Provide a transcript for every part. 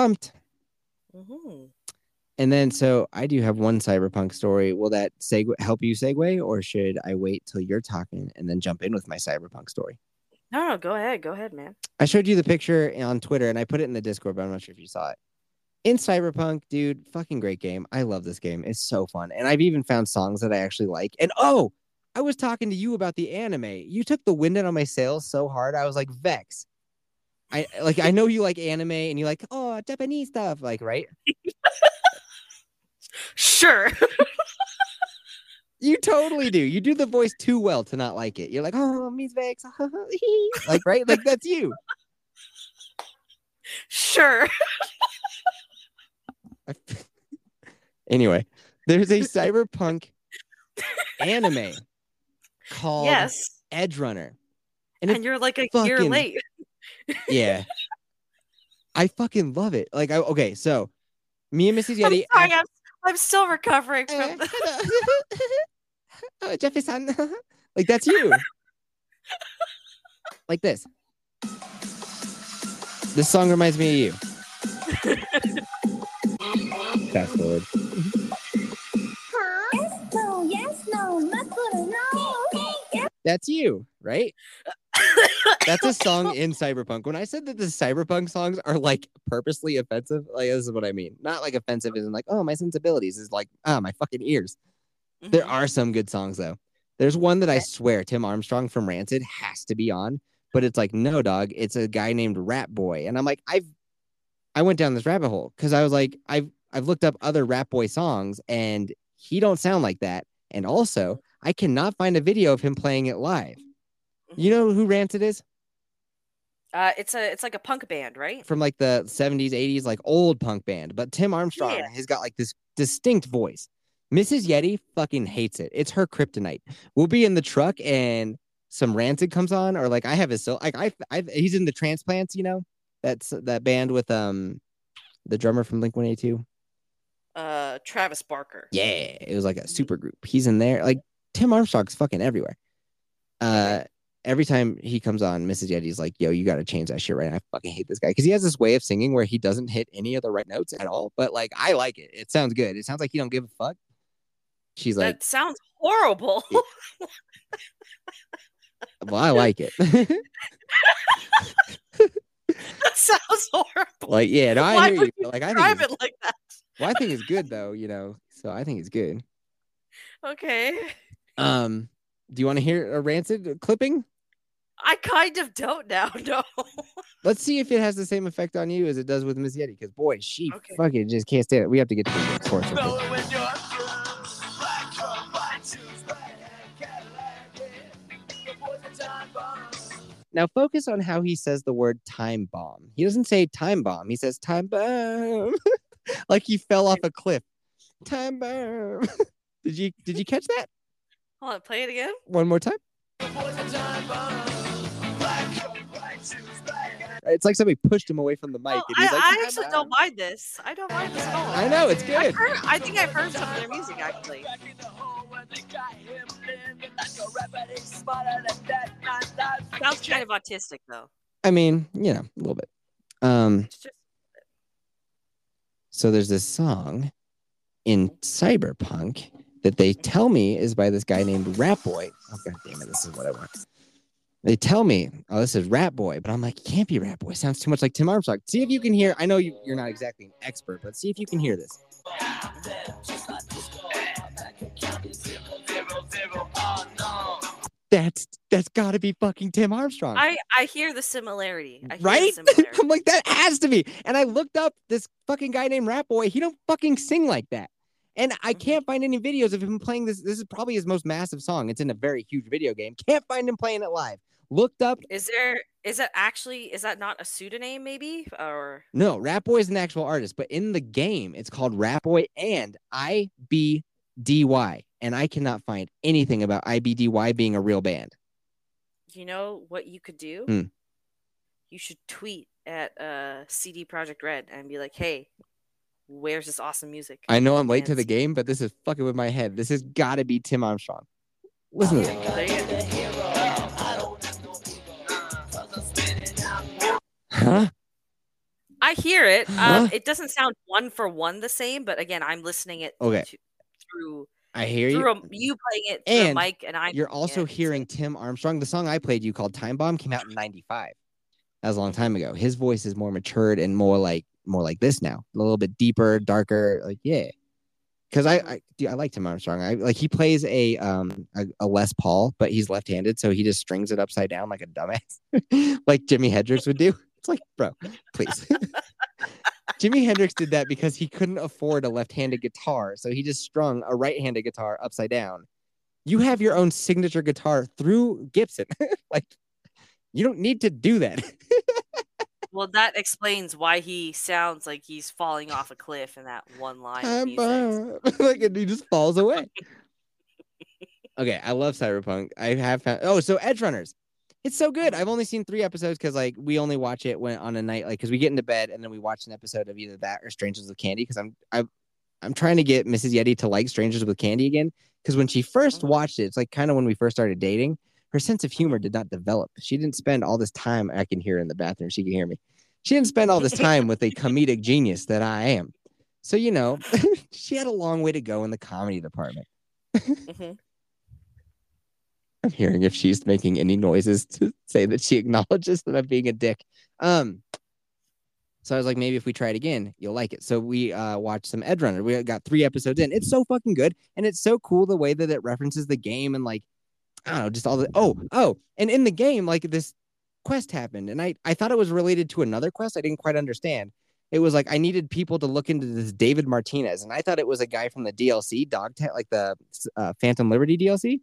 pumped. Mhm. And then, so I do have one cyberpunk story. Will that segue help you segue, or should I wait till you're talking and then jump in with my cyberpunk story? No, no, go ahead, go ahead, man. I showed you the picture on Twitter and I put it in the Discord, but I'm not sure if you saw it. In Cyberpunk, dude, fucking great game. I love this game. It's so fun. And I've even found songs that I actually like. And oh, I was talking to you about the anime. You took the wind out of my sails so hard. I was like, Vex. I like I know you like anime and you like, oh, Japanese stuff, like, right? Sure. You totally do. You do the voice too well to not like it. You're like, oh, Miss Vex. like, right? Like that's you. sure. anyway, there's a cyberpunk anime called yes. Edge Runner. And, And you're like a year late. Yeah. I fucking love it. Like I okay, so me and Mrs. I'm Yeti sorry, I'm, I'm still recovering from eh, the oh, Jeffy-san. like that's you. like this. This song reminds me of you. Fast forward. Yes, no, yes, no, not gonna know. Yes, That's you, right? That's a song in Cyberpunk. When I said that the Cyberpunk songs are like purposely offensive, like this is what I mean. Not like offensive isn't like, oh, my sensibilities is like, ah, my fucking ears. There Mhm. are some good songs though. There's one that I swear Tim Armstrong from Rancid has to be on, but it's like, no, dog, it's a guy named Rat Boy. And I'm like, I've I went down this rabbit hole because I was like, I've I've looked up other Rat Boy songs and he don't sound like that. And also, I cannot find a video of him playing it live. You know who Rancid is? Uh, it's a it's like a punk band, right? From like the 70s, 80s, like old punk band. But Tim Armstrong Yeah. has got like this distinct voice. Mrs. Yeti fucking hates it. It's her kryptonite. We'll be in the truck and some Rancid comes on, or like I have his so like I, I he's in the transplants, you know, that's that band with um the drummer from Blink 182. Uh, Travis Barker. Yeah, it was like a super group. He's in there. Like Tim Armstrong's fucking everywhere. Uh, every time he comes on, Mrs. Yeti's like, "Yo, you got to change that shit right now." I fucking hate this guy because he has this way of singing where he doesn't hit any of the right notes at all. But like, I like it. It sounds good. It sounds like he don't give a fuck. She's like, that sounds horrible. Yeah. "Well, I like it." that sounds horrible. like, yeah, no, I Why hear would you. Like, I think, it like that. well, I think it's good though. You know, so I think it's good. Okay. Um, do you want to hear a rancid clipping? I kind of don't now. No. Let's see if it has the same effect on you as it does with Miss Yeti. Because boy, she Okay. fucking just can't stand it. We have to get to the course. Now focus on how he says the word time bomb. He doesn't say time bomb. He says time bomb, like he fell off a cliff. Time bomb. did you did you catch that? Hold on, play it again. One more time. It's like somebody pushed him away from the mic, Oh, I, like, I actually bomb." don't mind this. I don't mind this at all. I know it's good. heard, I think I've heard some of their music actually. Sounds kind of autistic though. I mean, you know, a little bit. Um, so there's this song in Cyberpunk that they tell me is by this guy named Rat Boy. Oh god damn it, this is what I want. They tell me, oh, this is Rat Boy, but I'm like, it can't be Rat Boy. Sounds too much like Tim Armstrong. See if you can hear. I know you, you're not exactly an expert, but see if you can hear this. That's that's got to be fucking Tim Armstrong. I I hear the similarity. I hear right? The similarity. I'm like, that has to be. And I looked up this fucking guy named Rat Boy. He don't fucking sing like that. And I Mhm. can't find any videos of him playing this. This is probably his most massive song. It's in a very huge video game. Can't find him playing it live. Looked up. Is there is that actually is that not a pseudonym maybe or No, Rat Boy is an actual artist, but in the game, it's called Rat Boy and IBDY. And I cannot find anything about IBDY being a real band. you know what you could do? Hmm. You should tweet at uh CD Projekt Red and be like, "Hey, where's this awesome music?" I know I'm late to the game, but this is fucking with my head. This has got to be Tim Armstrong. Listen to this. There you go. Huh? I hear it. Um, it doesn't sound one for one the same, but again, I'm listening it Okay. to- through I hear you. a, you playing it through a And mic, and I You're also hearing Tim Armstrong. The song I played you called Time Bomb came out in 95. That was a long time ago. His voice is more matured and more like more like this now. A little bit deeper, darker. Like, yeah. Cause I I, dude, I like Tim Armstrong. I like he plays a um a, a Les Paul, but he's left-handed, so he just strings it upside down like a dumbass, like Jimi Hendrix would do. It's like, bro, please. Jimi Hendrix did that because he couldn't afford a left-handed guitar, so he just strung a right-handed guitar upside down. You have your own signature guitar through Gibson. like you don't need to do that. Well, that explains why he sounds like he's falling off a cliff in that one line. of Time music. bomb. like and he just falls away. okay, I love Cyberpunk. I have found oh, so Edge Runners. It's so good. I've only seen three episodes because like we only watch it when on a night like because we get into bed and then we watch an episode of either that or Strangers with Candy because I'm I'm I'm trying to get Mrs. Yeti to like Strangers with Candy again because when she first Mhm. watched it, it's like kind of when we first started dating. Her sense of humor did not develop. She didn't spend all this time. I can hear in the bathroom. She can hear me. She didn't spend all this time with a comedic genius that I am. So you know, she had a long way to go in the comedy department. Mhm. I'm hearing if she's making any noises to say that she acknowledges that I'm being a dick. Um, so I was like, maybe if we try it again, you'll like it. So we uh watched some Edge Runner. We got three episodes in. It's so fucking good, and it's so cool the way that it references the game and like, I don't know, just all the oh oh, and in the game, like this quest happened, and I I thought it was related to another quest. I didn't quite understand. It was like I needed people to look into this David Martinez, and I thought it was a guy from the DLC, Dog Ta- like the uh, Phantom Liberty DLC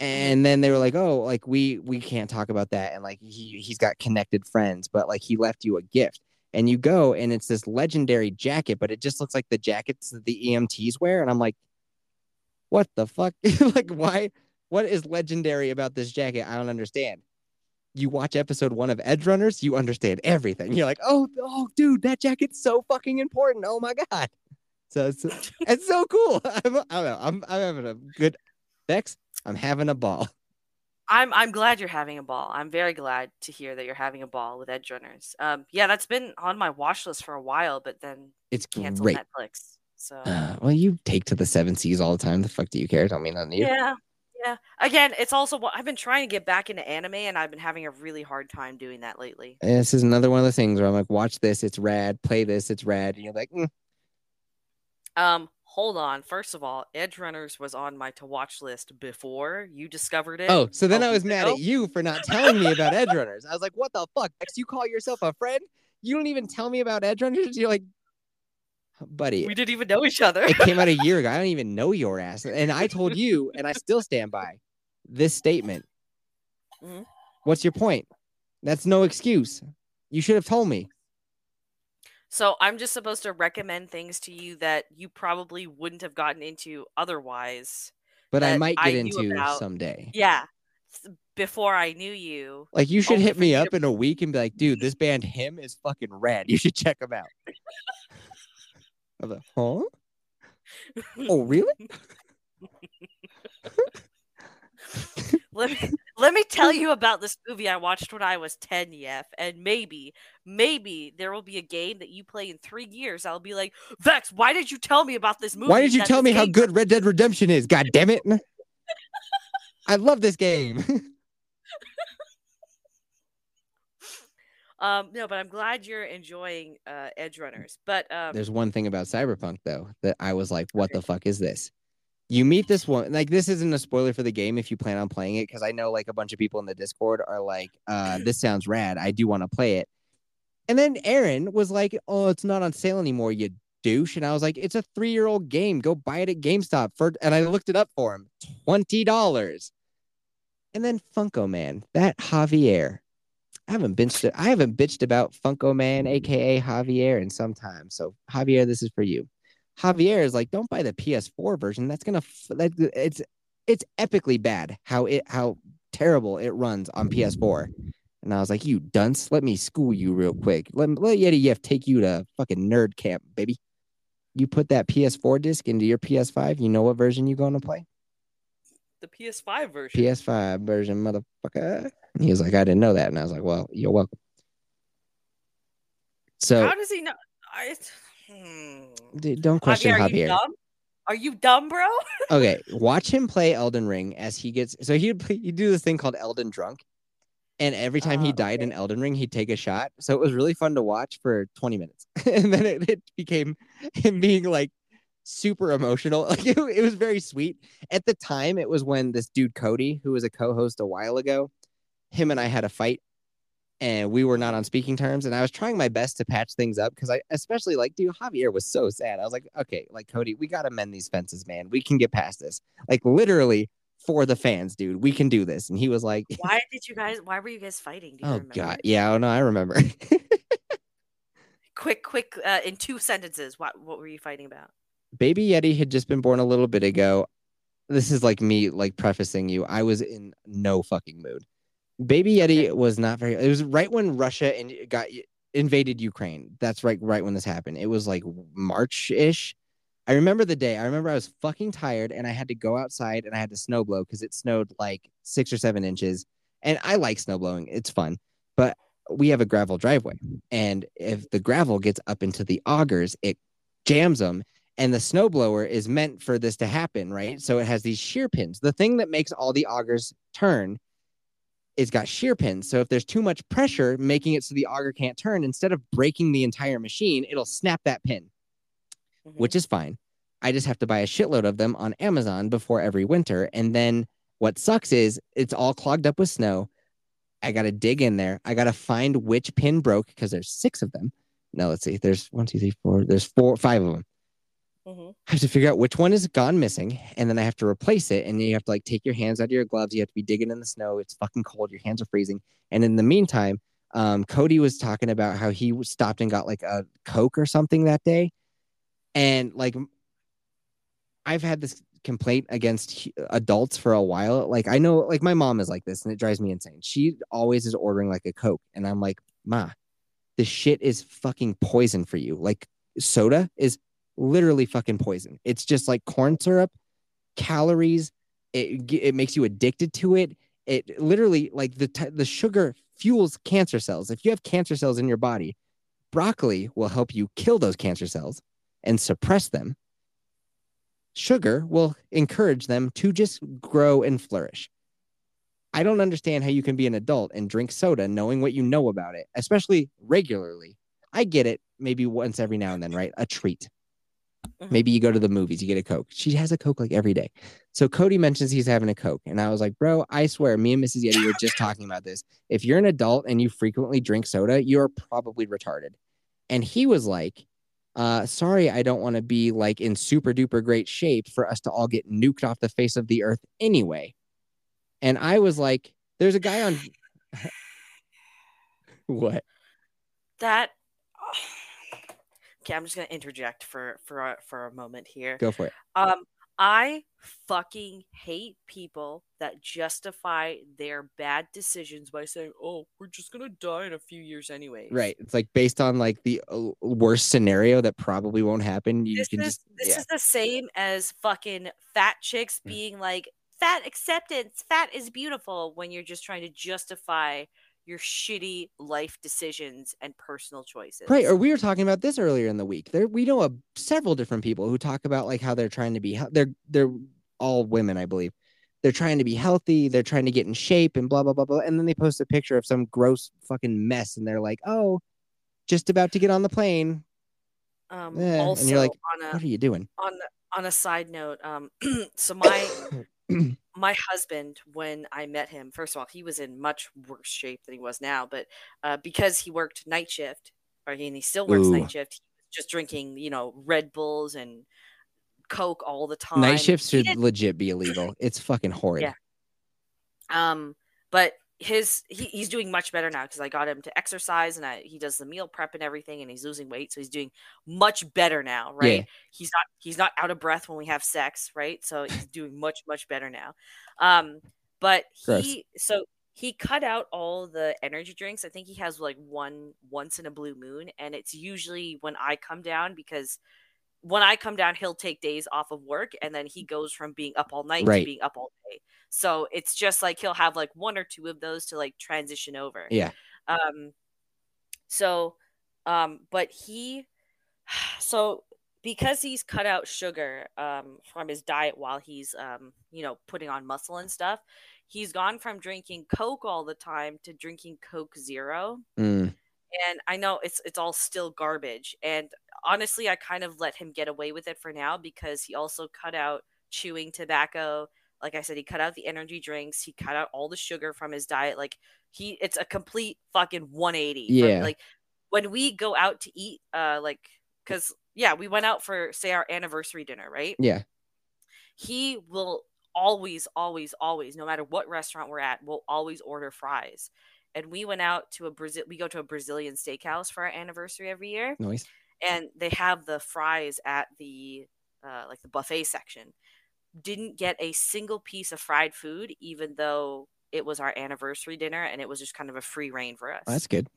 and then they were like oh like we we can't talk about that and like he he's got connected friends but like he left you a gift and you go and it's this legendary jacket but it just looks like the jackets that the emts wear and i'm like what the fuck like why what is legendary about this jacket i don't understand you watch episode one of edge runners you understand everything you're like oh oh dude that jacket's so fucking important oh my god so it's it's so cool I'm, i don't know i'm i'm having a good Vex, I'm having a ball. I'm I'm glad you're having a ball. I'm very glad to hear that you're having a ball with Edge Runners. Um, yeah, that's been on my watch list for a while, but then It's canceled great. Netflix. So Uh, well, you take to the seven seas all the time. The fuck do you care? Don't mean nothing you. yeah, yeah. Again, it's also what I've been trying to get back into anime, and I've been having a really hard time doing that lately. And This is another one of the things where I'm like, watch this, it's rad. Play this, it's rad. And you're like, mm, Um, hold on. First of all, Edge Runners was on my to watch list before you discovered it. oh. So then I was mad ago. at you for not telling me about Edge Runners. I was like, what the fuck? Vex, you call yourself a friend? You don't even tell me about Edge Runners. You're like, buddy, We didn't even know each other. it came out a year ago. I don't even know your ass. And I told you, and I still stand by this statement. Mhm. What's your point? That's no excuse. You should have told me. So I'm just supposed to recommend things to you that you probably wouldn't have gotten into otherwise. But I might get knew into about- someday. Yeah. Before I knew you. Like you should hit me to- up in a week and be like, dude, this band him is fucking rad. You should check him out. I'm like, huh? Oh, really? let me let me tell you about this movie I watched when I was 10, Yef, and maybe, maybe there will be a game that you play in three years. I'll be like, Vex, why did you tell me about this movie? Why did you tell me how game- good Red Dead Redemption is? God damn it. I love this game. Um, no, but I'm glad you're enjoying uh Edge Runners. But um There's one thing about Cyberpunk though that I was like, what the fuck is this? You meet this one like this isn't a spoiler for the game if you plan on playing it because I know like a bunch of people in the Discord are like, uh, this sounds rad. I do want to play it. And then Aaron was like, oh, it's not on sale anymore, you douche. And I was like, it's a three year old game. Go buy it at GameStop for. And I looked it up for him, twenty dollars. And then Funko Man, that Javier. I haven't bitched. I haven't bitched about Funko Man, aka Javier, in some time. So Javier, this is for you. Javier is like, don't buy the PS4 version. That's gonna. That, it's it's epically bad how it how terrible it runs on PS4. And I was like, you dunce, let me school you real quick. Let let Yeti Yef take you to fucking nerd camp, baby. You put that PS4 disc into your PS5. You know what version you to play? The PS5 version. PS5 version, motherfucker. And he was like, I didn't know that. And I was like, well, you're welcome. So How does he know? I, hmm. dude, don't question Javier, are you dumb? Are you dumb, bro? Okay, watch him play Elden Ring as he gets. So he'd play, he'd do this thing called Elden Drunk, and every time he Oh, died in Elden Ring, he'd take a shot. So it was really fun to watch for 20 minutes, and then it, it became him being like super emotional. Like it, it was very sweet. At the time, it was when this dude Cody, who was a co-host a while ago, him and I had a fight. And we were not on speaking terms, and I was trying my best to patch things up because I, especially like, dude, Javier was so sad. I was like, okay, like Cody, we gotta mend these fences, man. We can get past this like literally for the fans, dude. We can do this. And he was like, Why did you guys? Why were you guys fighting? You Oh remember? god, yeah, oh no, I remember. Quick, quick, uh, in two sentences. What what were you fighting about? Baby Yeti had just been born a little bit ago. This is like me like prefacing you. I was in no fucking mood. Baby Yeti Okay. was not very. It was right when Russia and got invaded Ukraine. That's right, right when this happened. It was like March ish. I remember the day. I remember I was fucking tired and I had to go outside and I had to snow blow because it snowed like six or seven inches. And I like snow blowing; it's fun. But we have a gravel driveway, and if the gravel gets up into the augers, it jams them. And the snowblower is meant for this to happen, right? So it has these shear pins. The thing that makes all the augers turn is got shear pins. So if there's too much pressure making it so the auger can't turn, instead of breaking the entire machine, it'll snap that pin, Mhm. which is fine. I just have to buy a shitload of them on Amazon before every winter. And then what sucks is it's all clogged up with snow. I got to dig in there. I got to find which pin broke because there's six of them. No, let's see. There's one, two, three, four. There's four, five of them. Mhm. I have to figure out which one has gone missing, and then I have to replace it. And you have to like take your hands out of your gloves. You have to be digging in the snow. It's fucking cold. Your hands are freezing. And in the meantime, um, Cody was talking about how he stopped and got like a Coke or something that day, and like I've had this complaint against adults for a while. Like I know, like my mom is like this, and it drives me insane. She always is ordering like a Coke, and I'm like, Ma, this shit is fucking poison for you. Like soda is literally fucking poison. It's just like corn syrup, calories. It it makes you addicted to it. It literally like the t- the sugar fuels cancer cells. If you have cancer cells in your body, broccoli will help you kill those cancer cells and suppress them. Sugar will encourage them to just grow and flourish. I don't understand how you can be an adult and drink soda knowing what you know about it, especially regularly. I get it, maybe once every now and then, right? A treat. Mhm. Maybe you go to the movies, you get a Coke. She has a Coke like every day. So Cody mentions he's having a Coke. And I was like, bro, I swear, me and Mrs. Yeti were just talking about this. If you're an adult and you frequently drink soda, you're probably retarded. And he was like, uh, sorry, I don't want to be like in super duper great shape for us to all get nuked off the face of the earth anyway. And I was like, there's a guy on what? That. Okay, I'm just gonna interject for for a, for a moment here. Go for it. Um, I fucking hate people that justify their bad decisions by saying, "Oh, we're just gonna die in a few years anyway." Right. It's like based on like the uh, worst scenario that probably won't happen. You This can is just this yeah. is the same as fucking fat chicks Mm. being like, "Fat acceptance, fat is beautiful," when you're just trying to justify your shitty life decisions and personal choices. Right, or we were talking about this earlier in the week. There, we know of several different people who talk about like how they're trying to be. They're they're all women, I believe. They're trying to be healthy. They're trying to get in shape and blah blah blah blah. And then they post a picture of some gross fucking mess, and they're like, "Oh, just about to get on the plane." Um, Eh, and you're like, on a What are you doing? on on a side note, um, so my my husband, when I met him, first of all, he was in much worse shape than he was now, but uh, because he worked night shift, or he, and he still works Ooh. night shift, he was just drinking, you know, Red Bulls and Coke all the time. Night shifts should legit be illegal. It's fucking horrid. Yeah. Um, but his he, he's doing much better now because I got him to exercise and I, he does the meal prep and everything, and he's losing weight, so he's doing much better now, right? Yeah. He's not he's not out of breath when we have sex, right? So he's doing much much better now. Um, but Gross. he so he cut out all the energy drinks. I think he has like one once in a blue moon, and it's usually when I come down because when I come down, he'll take days off of work, and then he goes from being up all night to being up all day. So it's just like he'll have like one or two of those to like transition over. Yeah. Um. So Um, but he, so because he's cut out sugar um, from his diet while he's, um, you know, putting on muscle and stuff, he's gone from drinking Coke all the time to drinking Coke Zero. Mm. And I know it's it's all still garbage. And honestly, I kind of let him get away with it for now because he also cut out chewing tobacco. Like I said, he cut out the energy drinks. He cut out all the sugar from his diet. Like he, it's a complete fucking 180. from- Yeah. like when we go out to eat, uh, like because yeah, we went out for say our anniversary dinner, right? Yeah. He will always, always, always, no matter what restaurant we're at, will always order fries. And we went out to a Brazil. We go to a Brazilian steakhouse for our anniversary every year Noise. and they have the fries at the uh, like the buffet section. Didn't get a single piece of fried food, even though it was our anniversary dinner and it was just kind of a free reign for us. Oh, that's good.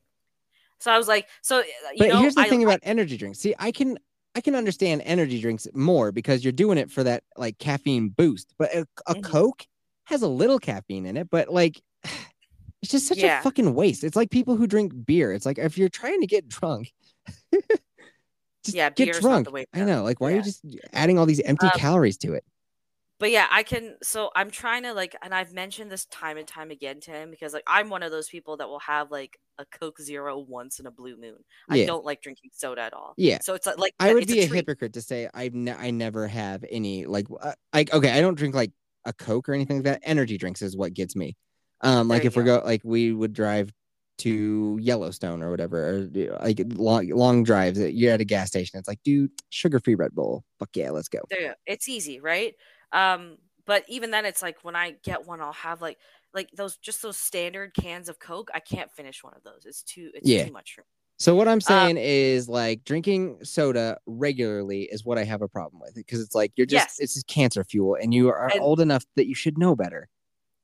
so I was like, so But know, here's the I, thing about energy drinks. See, I can I can understand energy drinks more because you're doing it for that like caffeine boost. But a, a Mhm. Coke has a little caffeine in it, but like it's just such Yeah. a fucking waste. It's like people who drink beer. It's like if you're trying to get drunk, just Yeah, get drunk. the way I know. Like, why are you just adding all these empty Um, calories to it? but yeah, I can. So I'm trying to like, and I've mentioned this time and time again to him because like I'm one of those people that will have like a Coke Zero once in a blue moon. I Yeah. don't like drinking soda at all. Yeah. So it's like, like I would be a, treat. hypocrite to say I've ne- I never have any like uh, like okay I don't drink like a Coke or anything like that. Energy drinks is what gets me. Um, like if you we go like we would drive to Yellowstone or whatever, or uh, like long long drives. You're at a gas station. It's like, dude, sugar free Red Bull. Fuck yeah, let's go. there you go. it's easy right um but even then it's like when i get one i'll have like like those just those standard cans of coke i can't finish one of those it's too it's Yeah. too much for me So what I'm Uh, saying is like drinking soda regularly is what I have a problem with because it's like you're just Yes. it's just cancer fuel, and you are And- old enough that you should know better.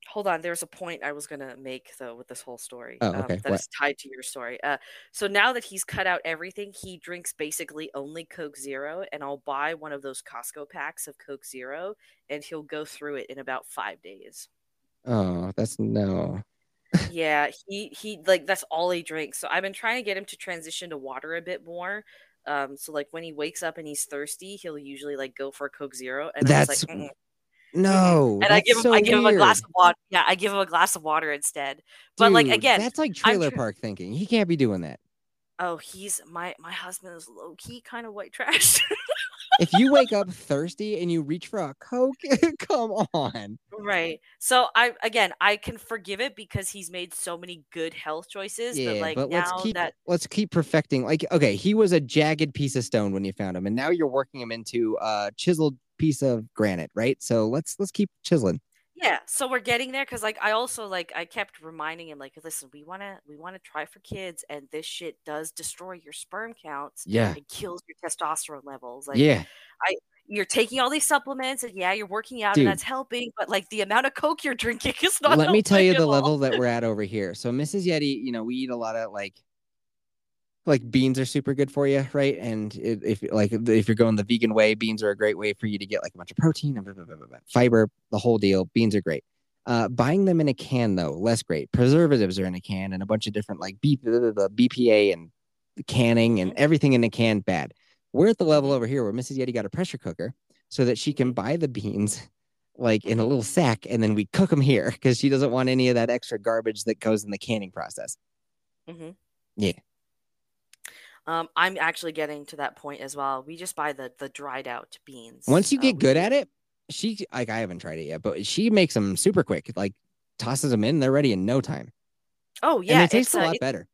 Hold on there's a point i was gonna make though with this whole story Oh, um, okay. that What? is tied to your story uh so now that he's cut out everything he drinks basically only coke zero and i'll buy one of those costco packs of coke zero and he'll go through it in about five days Oh, that's no. yeah, he he like that's all he drinks. So I've been trying to get him to transition to water a bit more. Um, so like when he wakes up and he's thirsty, he'll usually like go for a Coke Zero, and That's like. No, and I give him so I give him a glass of water. Yeah, I give him a glass of water instead. But like again, that's like trailer tr- park thinking. He can't be doing that. oh, he's my my husband is low key kind of white trash. If you wake up thirsty and you reach for a Coke, come on. right. So I again I can forgive it because he's made so many good health choices. Yeah, but like but let's now keep that let's keep perfecting. Like, okay, he was a jagged piece of stone when you found him, and now you're working him into a chiseled piece of granite, right? So let's let's keep chiseling. Yeah, so we're getting there because like I also like I kept reminding him like listen we want to we want to try for kids and this shit does destroy your sperm counts Yeah, it kills your testosterone levels like yeah. I you're taking all these supplements and yeah you're working out Dude. and that's helping but like the amount of coke you're drinking is not Let me tell you the level that we're at over here. So Mrs. Yeti, you know, we eat a lot of like like beans are super good for you, right? And it, if like if you're going the vegan way, beans are a great way for you to get like a bunch of protein and blah, blah, blah, fiber, the whole deal. Beans are great. Uh, buying them in a can though, less great. Preservatives are in a can and a bunch of different like B, BPA and canning and Mhm. everything in a can bad. We're at the level over here where Mrs. Yeti got a pressure cooker so that she can buy the beans like in a little sack and then we cook them here because she doesn't want any of that extra garbage that goes in the canning process. Mhm. Yeah. Um i'm actually getting to that point as well we just buy the the dried out beans Once you get we good at it, she like I haven't tried it yet, but she makes them super quick. Like tosses them in, they're ready in no time. oh yeah and they it's, taste a uh, lot it- better.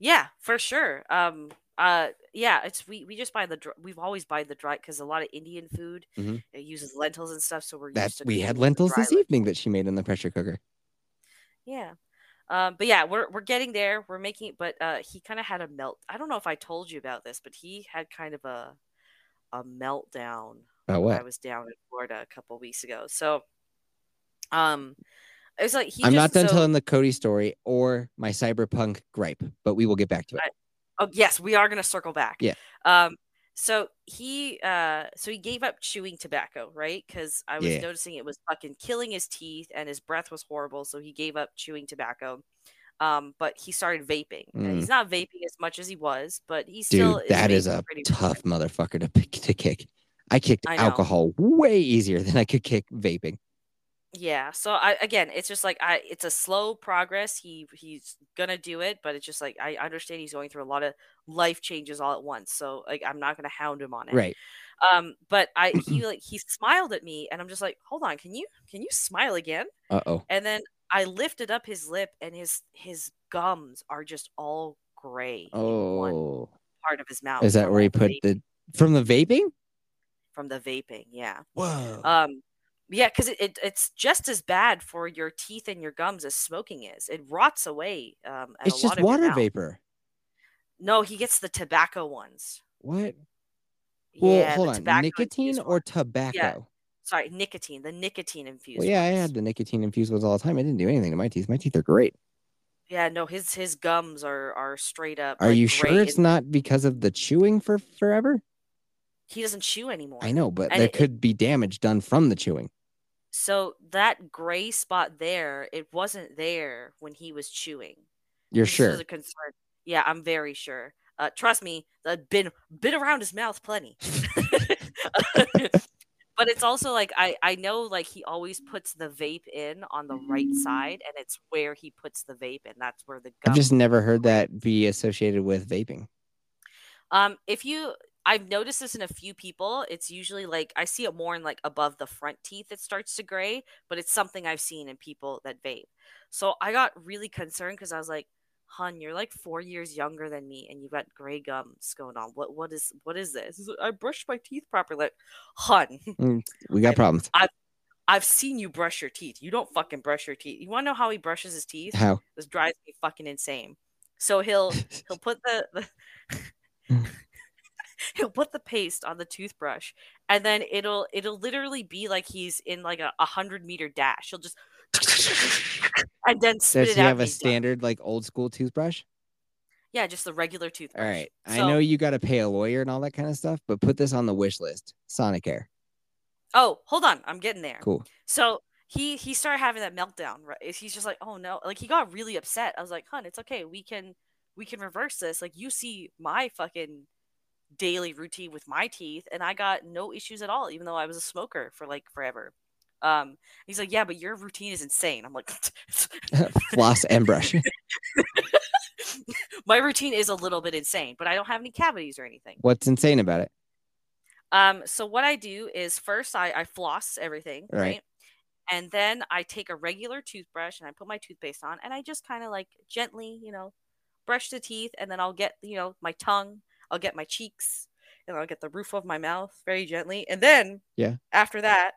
Yeah, for sure. Um, uh, yeah, it's we we just buy the we've always buy the dry because a lot of Indian food Mhm. it uses lentils and stuff, so we're That used to we had lentils this evening that she made in the pressure cooker. Yeah, um, but yeah, we're we're getting there. We're making, but uh, he kind of had a melt. I don't know if I told you about this, but he had kind of a a meltdown About when I was down in Florida a couple weeks ago. So, um, it was like he. I'm just, not done so- telling the Cody story or my cyberpunk gripe, but we will get back to it. Oh yes, we are gonna circle back. Yeah. Um. So he, uh, so he gave up chewing tobacco, right? Because I was Yeah. noticing it was fucking killing his teeth, and his breath was horrible. So he gave up chewing tobacco. Um, but he started vaping. Mm. he's not vaping as much as he was, but he still Dude, still that is a pretty tough motherfucker to pick to kick. I kicked I alcohol way easier than I could kick vaping. Yeah. So I again, it's just like I it's a slow progress. He he's gonna do it, but it's just like I understand he's going through a lot of life changes all at once. So like I'm not gonna hound him on it. Right. Um, but I he like he smiled at me and I'm just like, hold on, can you can you smile again? Uh oh. And then I lifted up his lip and his his gums are just all gray in one Oh. part of his mouth. Is that where he put vape- the from the vaping? from the vaping? Yeah. Whoa. Um, yeah, because it, it it's just as bad for your teeth and your gums as smoking is. It rots away. Um, it's just water vapor. No, he gets the tobacco ones. What? Well, yeah, hold on. Nicotine or ones. tobacco? sorry, nicotine, the nicotine infused. Well, yeah, I had the nicotine infused ones all the time. It didn't do anything to my teeth. My teeth are great. Yeah, no, his his gums are are straight up. Are like, you sure it's and not because of the chewing for forever? He doesn't chew anymore. I know, but And there it- could be damage done from the chewing. So that gray spot there, it wasn't there when he was chewing. You're This sure? was a concern. Yeah, I'm very sure. Uh, trust me, I've been been around his mouth plenty. but it's also like I I know like he always puts the vape in on the right side, and it's where he puts the vape and That's where the gum. I've just never heard that be associated with vaping. Um, if you, I've noticed this in a few people. It's usually like I see it more in like above the front teeth. It starts to gray, but it's something I've seen in people that vape. So I got really concerned because I was like, "Hun, you're like four years younger than me, and you've got gray gums going on. What what is what is this?" I brushed my teeth properly. Like, Hun, mm, We got problems. I've seen you brush your teeth. You don't fucking brush your teeth. You want to know how he brushes his teeth? How? This drives me fucking insane. So he'll he'll put the, the mm. He'll put the paste on the toothbrush, and then it'll it'll literally be like he's in like a, a hundred meter dash. He'll just and then spit Does it he out. have a he's done. standard like old school toothbrush? Yeah, just the regular toothbrush. All right. I know you got to pay a lawyer and all that kind of stuff, but put this on the wish list. Sonicare. Oh, hold on, I'm getting there. Cool. So he he started having that meltdown. Right? He's just like, oh no, like he got really upset. I was like, hun, it's okay. We can we can reverse this. Like you see my fucking daily routine with my teeth, and I got no issues at all, even though I was a smoker for like forever. Um, he's like, yeah, but your routine is insane. I'm like, Floss and brush. my routine is a little bit insane, but I don't have any cavities or anything. What's insane about it? Um, so what I do is first I, I floss everything, Right. right. And then I take a regular toothbrush and I put my toothpaste on and I just kind of like gently, you know, brush the teeth and then I'll get, you know, my tongue, I'll get my cheeks, and I'll get the roof of my mouth very gently. And then Yeah. after that,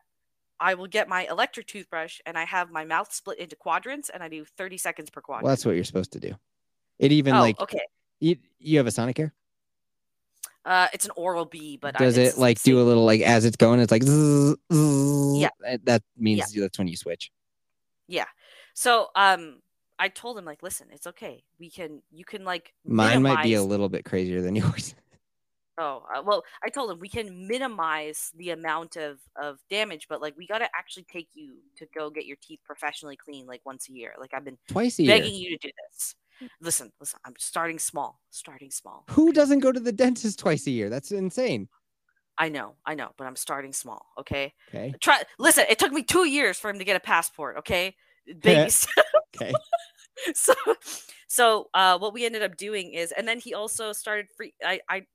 I will get my electric toothbrush and I have my mouth split into quadrants and I do 30 seconds per quadrant. Well, that's what you're supposed to do. It even oh, like okay. you, you have a Sonicare. Uh, it's an Oral B, but Does it's it like do a little like as it's going? It's like zzz, zzz. Yeah. That- That means that's when you switch. Yeah. So um I told him like listen, it's okay. We can you can like Mine might be a little bit crazier than yours. Oh, uh, well, I told him we can minimize the amount of of damage, but like we got to actually take you to go get your teeth professionally clean like once a year. Like I've been Twice a year. begging you to do this. Listen, listen, I'm starting small, starting small. Who doesn't go to the dentist twice a year? That's insane. I know, I know, but I'm starting small, okay? Okay. Try listen, it took me 2 years for him to get a passport, okay? Steps. Okay. so so uh what we ended up doing is and then he also started free I I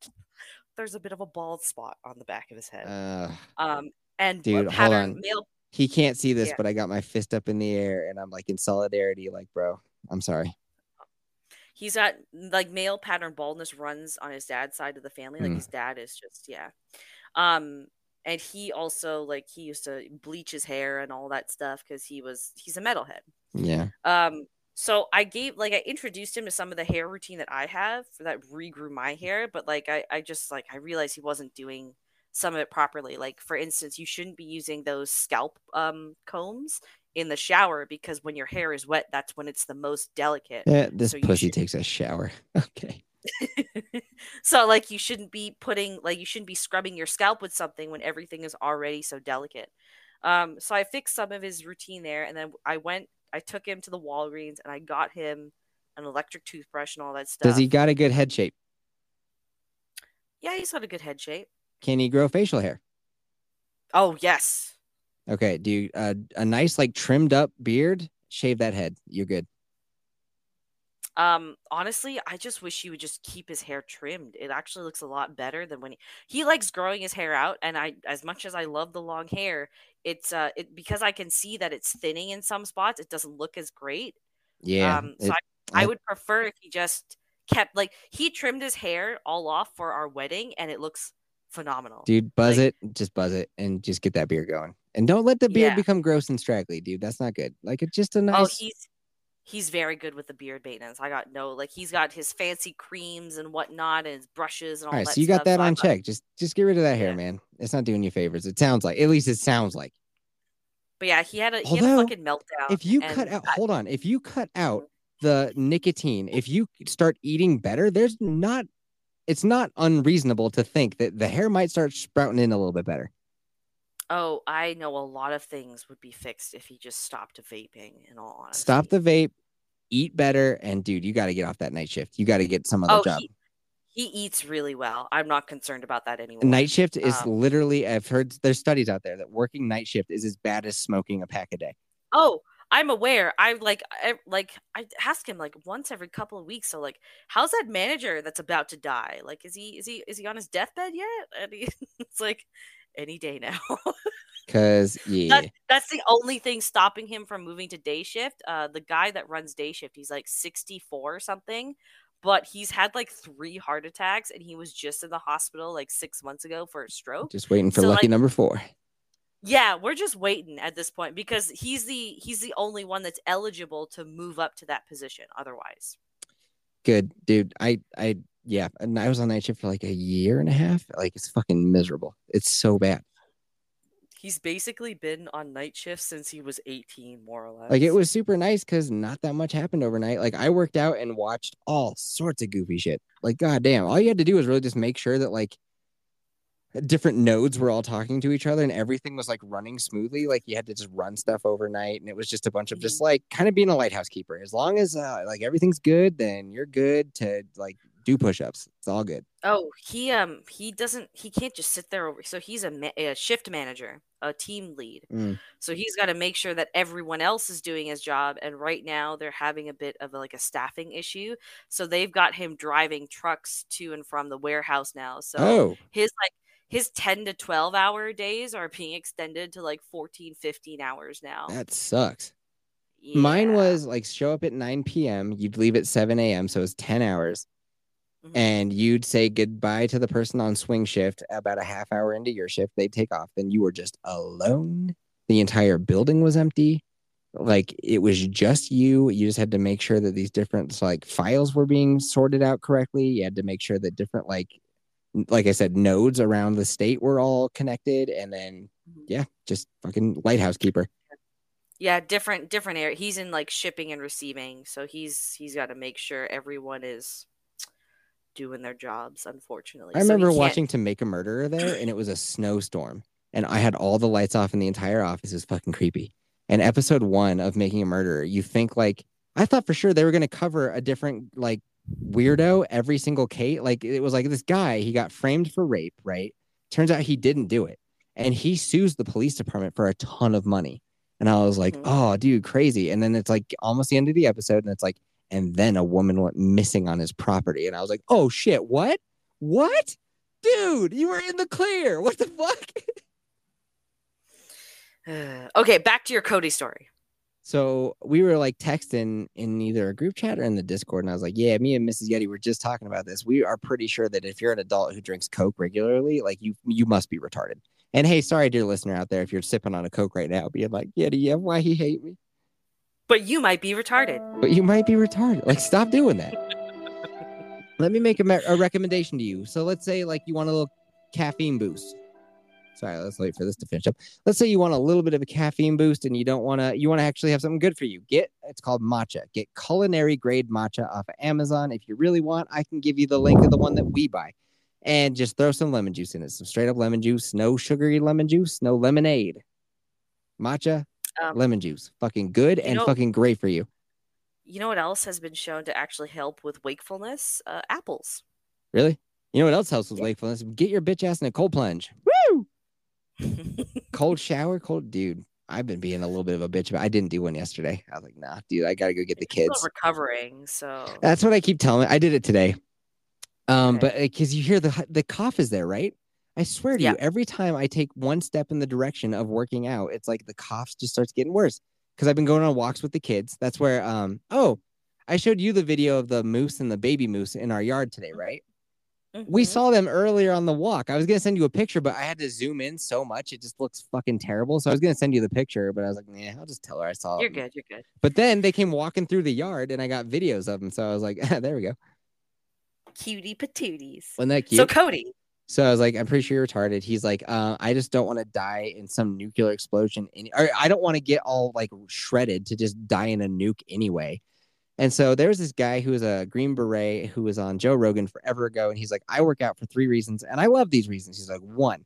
there's a bit of a bald spot on the back of his head. Uh, um and dude, hold on. male he can't see this, Yeah. but I got my fist up in the air and I'm like in solidarity. Like, bro, I'm sorry. he's got like male pattern baldness runs on his dad's side of the family like Hmm. his dad is just yeah um and he also like he used to bleach his hair and all that stuff because he was he's a metalhead Yeah. Um, so I gave like I introduced him to some of the hair routine that I have that regrew my hair, but like I, I just like I realized he wasn't doing some of it properly. Like for instance, you shouldn't be using those scalp um combs in the shower because when your hair is wet, that's when it's the most delicate. Yeah, this So pussy should- takes a shower. Okay. so like you shouldn't be putting like you shouldn't be scrubbing your scalp with something when everything is already so delicate. Um, so I fixed some of his routine there, and then I went, I took him to the Walgreens, and I got him an electric toothbrush, and all that stuff. Does he got a good head shape? Yeah, he's got a good head shape. Can he grow facial hair? Oh yes. Okay, do you, uh, a nice like trimmed up beard? Shave that head. You're good. Um, honestly, I just wish he would just keep his hair trimmed. It actually looks a lot better than when he, he likes growing his hair out. And I, as much as I love the long hair, it's uh, it because I can see that it's thinning in some spots. It doesn't look as great. Yeah. um, so it- I, I I- would prefer if he just kept like he trimmed his hair all off for our wedding, and it looks phenomenal. dude, buzz like- it, just buzz it, and just get that beard going. And don't let the beard Yeah. become gross and straggly, dude. That's not good. Like it's just a Oh, nice. he's he's very good with the beard maintenance. I got no like he's got his fancy creams and whatnot, and his brushes and all All right, that. so you got stuff, that on check. Just just get rid of that hair, Yeah. man. It's not doing you favors. It sounds like, at least it sounds like. But yeah, he had a he had a fucking meltdown. If you cut out, I- hold on, if you cut out mm-hmm. the nicotine, if you start eating better, there's not. It's not unreasonable to think that the hair might start sprouting in a little bit better. Oh, I know a lot of things would be fixed if he just stopped vaping. In all honesty, Stop the vape, eat better, and dude, you got to get off that night shift. You got to get some other Oh, job. he, he eats really well. I'm not concerned about that anymore. Night shift is Um, literally. I've heard there's studies out there that working night shift is as bad as smoking a pack a day. Oh, I'm aware. I like I like I ask him like once every couple of weeks. So like, how's that manager that's about to die? Like, is he is he is he on his deathbed yet? And he, it's like any day now. Cause yeah, that, that's the only thing stopping him from moving to day shift. Uh, the guy that runs day shift, he's like 64 or something, but he's had like three heart attacks, and he was just in the hospital like six months ago for a stroke. just waiting for so, lucky like- number four. Yeah, we're just waiting at this point because he's the he's the only one that's eligible to move up to that position. Otherwise, Good, dude. I I yeah, and I was on night shift for like a year and a half. Like it's fucking miserable. It's so bad. he's basically been on night shift since he was 18, more or less. Like it was super nice because not that much happened overnight. Like I worked out and watched all sorts of goofy shit. Like goddamn, all you had to do was really just make sure that like different nodes were all talking to each other and everything was like running smoothly. Like you had to just run stuff overnight, and it was just a bunch of just like kind of being a lighthouse keeper. As long as uh, like everything's good, then you're good to like do push-ups. It's all good. Oh, he um he doesn't he can't just sit there over. So he's a, ma- a shift manager, a team lead. Mm. So he's got to make sure that everyone else is doing his job. And right now they're having a bit of like a staffing issue. So they've got him driving trucks to and from the warehouse now. So oh, his like his 10 to 12 hour days are being extended to like 14 15 hours now that sucks. Mine was like show up at 9 p.m. You'd leave at 7 a.m. So it was 10 hours. Mhm. And you'd say goodbye to the person on swing shift about a half hour into your shift. They'd take off. Then you were just alone. The entire building was empty. Like it was just you. You just had to make sure that these different like files were being sorted out correctly. You had to make sure that different like like I said, nodes around the state were all connected. And then Mhm. yeah, just fucking lighthouse keeper. yeah different different area he's in like shipping and receiving so he's he's got to make sure everyone is doing their jobs unfortunately I So remember watching To Make a Murderer there, and it was a snowstorm, and I had all the lights off in the entire office. It was fucking creepy. And episode one of Making a Murderer, you think like I thought for sure they were gonna cover a different like weirdo every single case. Like it was like this guy, he got framed for rape, right? Turns out he didn't do it, and he sues the police department for a ton of money. And I was like, Mhm. oh, dude, crazy. And then it's like almost the end of the episode, and it's like, and then a woman went missing on his property. And I was like, oh shit, what? What? Dude, you were in the clear. What the fuck? okay back to your cody story So we were like texting in either a group chat or in the Discord, and I was like, "Yeah, me and Mrs. Yeti were just talking about this. We are pretty sure that if you're an adult who drinks Coke regularly, like you, you must be retarded." And hey, sorry, dear listener out there, if you're sipping on a Coke right now, being like, "Yeti, yeah, why he hate me?" But you might be retarded But you might be retarded. Like, stop doing that. Let me make a, me- a recommendation to you. So let's say like you want a little caffeine boost. Sorry, let's wait for this to finish up. Let's say you want a little bit of a caffeine boost and you don't want to, you want to actually have something good for you. Get, it's called matcha. Get culinary grade matcha off of Amazon. If you really want, I can give you the link of the one that we buy. And just throw some lemon juice in it. Some straight up lemon juice, no sugary lemon juice, no lemonade. Matcha, Um, lemon juice. Fucking good and know- fucking great for you. You know what else has been shown to actually help with wakefulness? Uh, apples. Really? You know what else helps with Yeah. wakefulness? Get your bitch ass in a cold plunge. Woo! Cold shower, cold dude. I've been being a little bit of a bitch, but I didn't do one yesterday. I was like, nah, dude, I gotta go get the kids. Still recovering, so That's what I keep telling. I did it today. Um, Okay. but because you hear the the cough is there, right? I swear to Yeah. you, every time I take one step in the direction of working out, it's like the cough just starts getting worse. Because I've been going on walks with the kids. That's where um oh, I showed you the video of the moose and the baby moose in our yard today, right? We Mhm. saw them earlier on the walk. I was gonna send you a picture, but I had to zoom in so much it just looks fucking terrible. So I was gonna send you the picture, but I was like, nah, I'll just tell her I saw. You're them." good. You're good. But then they came walking through the yard, and I got videos of them. So I was like, there we go. Cutie patooties. Wasn't that cute? So Cody, So I was like, I'm pretty sure you're retarded. He's like, uh, I just don't want to die in some nuclear explosion. Or I don't want to get all like shredded to just die in a nuke anyway. And so there was this guy who was a Green Beret who was on Joe Rogan forever ago. And he's like, I work out for three reasons. And I love these reasons. He's like, one,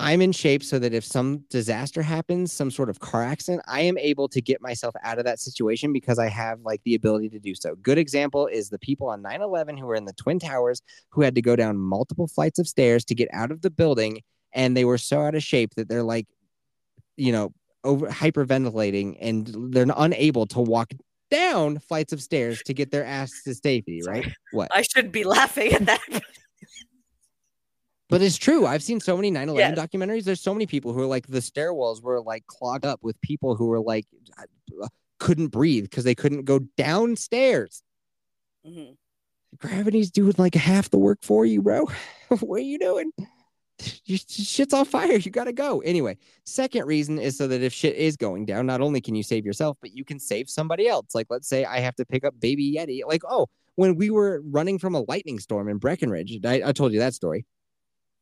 I'm in shape so that if some disaster happens, some sort of car accident, I am able to get myself out of that situation because I have like the ability to do so. Good example is the people on 9 11 who were in the Twin Towers who had to go down multiple flights of stairs to get out of the building. And they were so out of shape that they're like, you know, over hyperventilating and they're unable to walk down flights of stairs to get their ass to safety, right? What? I shouldn't be laughing at that. But it's true. I've seen so many 9 11 Yes. documentaries. There's so many people who are like, the stairwells were like clogged up with people who were like, uh, couldn't breathe because they couldn't go downstairs. Mhm. Gravity's doing like half the work for you, bro. what are you doing? Your shit's on fire. You gotta go. Anyway, second reason is so that if shit is going down, not only can you save yourself, but you can save somebody else. Like, let's say I have to pick up baby Yeti. Like, oh, when we were running from a lightning storm in Breckenridge, I, I told you that story.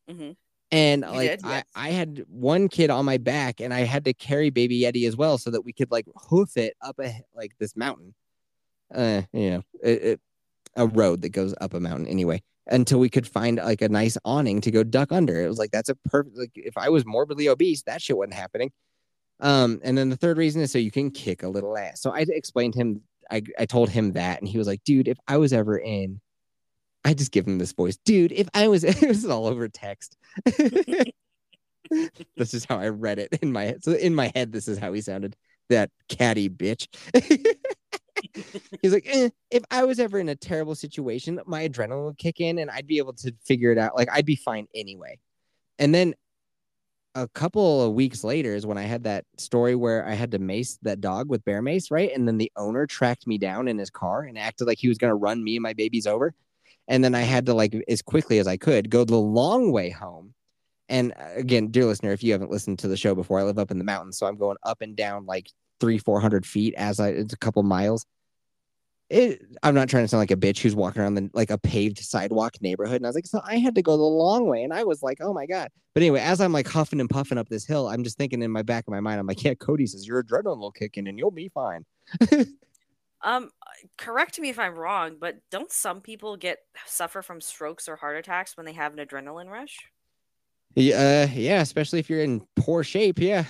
Mhm. And You like did, I. I had one kid on my back and I had to carry baby Yeti as well so that we could like hoof it up a like this mountain. Uh, you know, it, it, a road that goes up a mountain anyway until we could find like a nice awning to go duck under. It was like that's a perfect like if I was morbidly obese, that shit wasn't happening. Um, and then the third reason is so you can kick a little ass. So I explained him, I, I told him that, and he was like, dude, if I was ever in, I just give him this voice, dude, if I was, it was all over text. this is how I read it in my head. So in my head, this is how he sounded. That catty bitch. He's like, eh, if I was ever in a terrible situation, my adrenaline would kick in and I'd be able to figure it out. Like I'd be fine anyway. And then a couple of weeks later is when I had that story where I had to mace that dog with bear mace, right? And then the owner tracked me down in his car and acted like he was going to run me and my babies over. And then I had to, like, as quickly as I could, go the long way home. And uh, again, dear listener, if you haven't listened to the show before, I live up in the mountains. So I'm going up and down like three, 400 feet as I, it's a couple miles. It, I'm not trying to sound like a bitch who's walking around the like a paved sidewalk neighborhood. And I was like, so I had to go the long way. And I was like, oh my God. But anyway, as I'm like huffing and puffing up this hill, I'm just thinking in my back of my mind, I'm like, yeah, Cody says your adrenaline will kick in and you'll be fine. Um, correct me if I'm wrong, but don't some people get suffer from strokes or heart attacks when they have an adrenaline rush? Yeah, uh, yeah, especially if you're in poor shape. Yeah.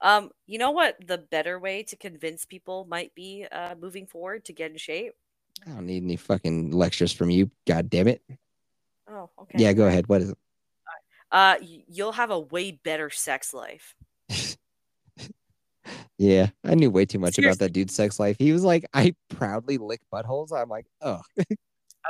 Um, you know what the better way to convince people might be uh moving forward to get in shape? I don't need any fucking lectures from you. God damn it. Oh, okay. Yeah, go ahead. What is it? Uh, you'll have a way better sex life. Yeah, I knew way too much about that dude's sex life. He was like, I proudly lick buttholes. I'm like, oh,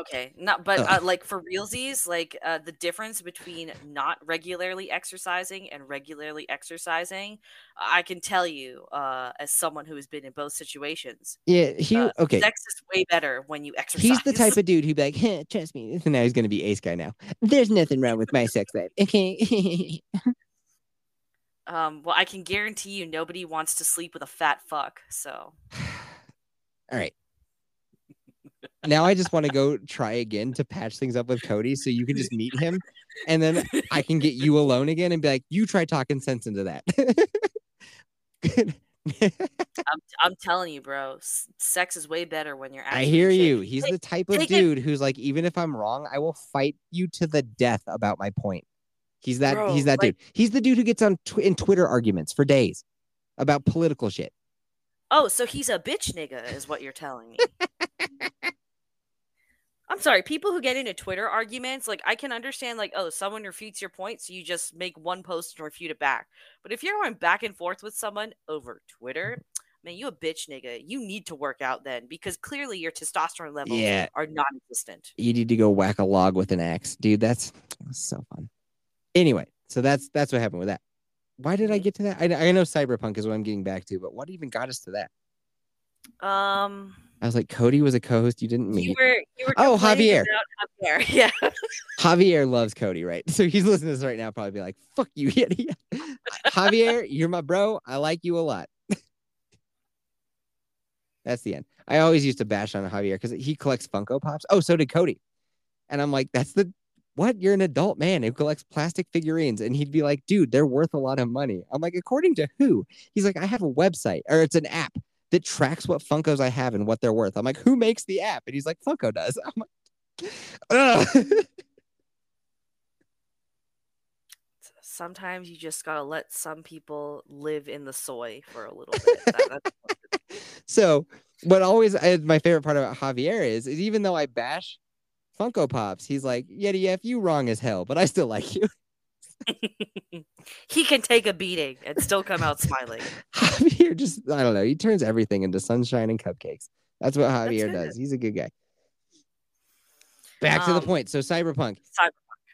Okay, not but uh, like for realsies, like uh, the difference between not regularly exercising and regularly exercising, I can tell you, uh, as someone who has been in both situations, yeah. He uh, okay. sex is way better when you exercise. He's the type of dude who'd be like, "Huh, trust me. And now he's gonna be ace guy now. There's nothing wrong with my sex life. Okay. um, well, I can guarantee you, nobody wants to sleep with a fat fuck. So All right. Now I just want to go try again to patch things up with Cody so you can just meet him and then I can get you alone again and be like, you try talking sense into that. I'm, I'm telling you, bro, sex is way better when you're. I hear shape. you. He's Take- the type of take it- dude who's like, even if I'm wrong, I will fight you to the death about my point. He's that. Bro, he's that like- dude. He's the dude who gets on tw- in Twitter arguments for days about political shit. Oh, so he's a bitch nigga, is what you're telling me. I'm sorry, people who get into Twitter arguments, like I can understand, like, oh, someone refutes your point, so you just make one post and refute it back. But if you're going back and forth with someone over Twitter, man, you a bitch nigga. You need to work out then because clearly your testosterone levels Yeah. are non existent. You need to go whack a log with an axe, dude. That's, that's so fun. Anyway, so that's that's what happened with that. Why did I get to that? I, I know cyberpunk is what I'm getting back to, but what even got us to that? Um I was like, Cody was a co-host you didn't you meet. were you were Oh, Javier. Javier. Yeah. Javier loves Cody, right? So he's listening to this right now, probably be like, "Fuck you, idiot." Javier, you're my bro. I like you a lot. That's the end. I always used to bash on Javier because he collects Funko Pops. Oh, so did Cody. And I'm like, that's the what? You're an adult man who collects plastic figurines. And he'd be like, dude, they're worth a lot of money. I'm like, according to who? He's like, I have a website or it's an app that tracks what Funkos I have and what they're worth. I'm like, who makes the app? And he's like, Funko does. I'm like, Ugh. Sometimes you just gotta let some people live in the soy for a little bit. That- so what always is my favorite part about Javier is, is even though I bash Funko Pops, he's like, Yeti F, you wrong as hell, but I still like you. he can take a beating and still come out smiling. Javier just, I don't know, he turns everything into sunshine and cupcakes. That's what Javier good. does. He's a good guy. Back to the Um, point. So Cyberpunk. Cyber-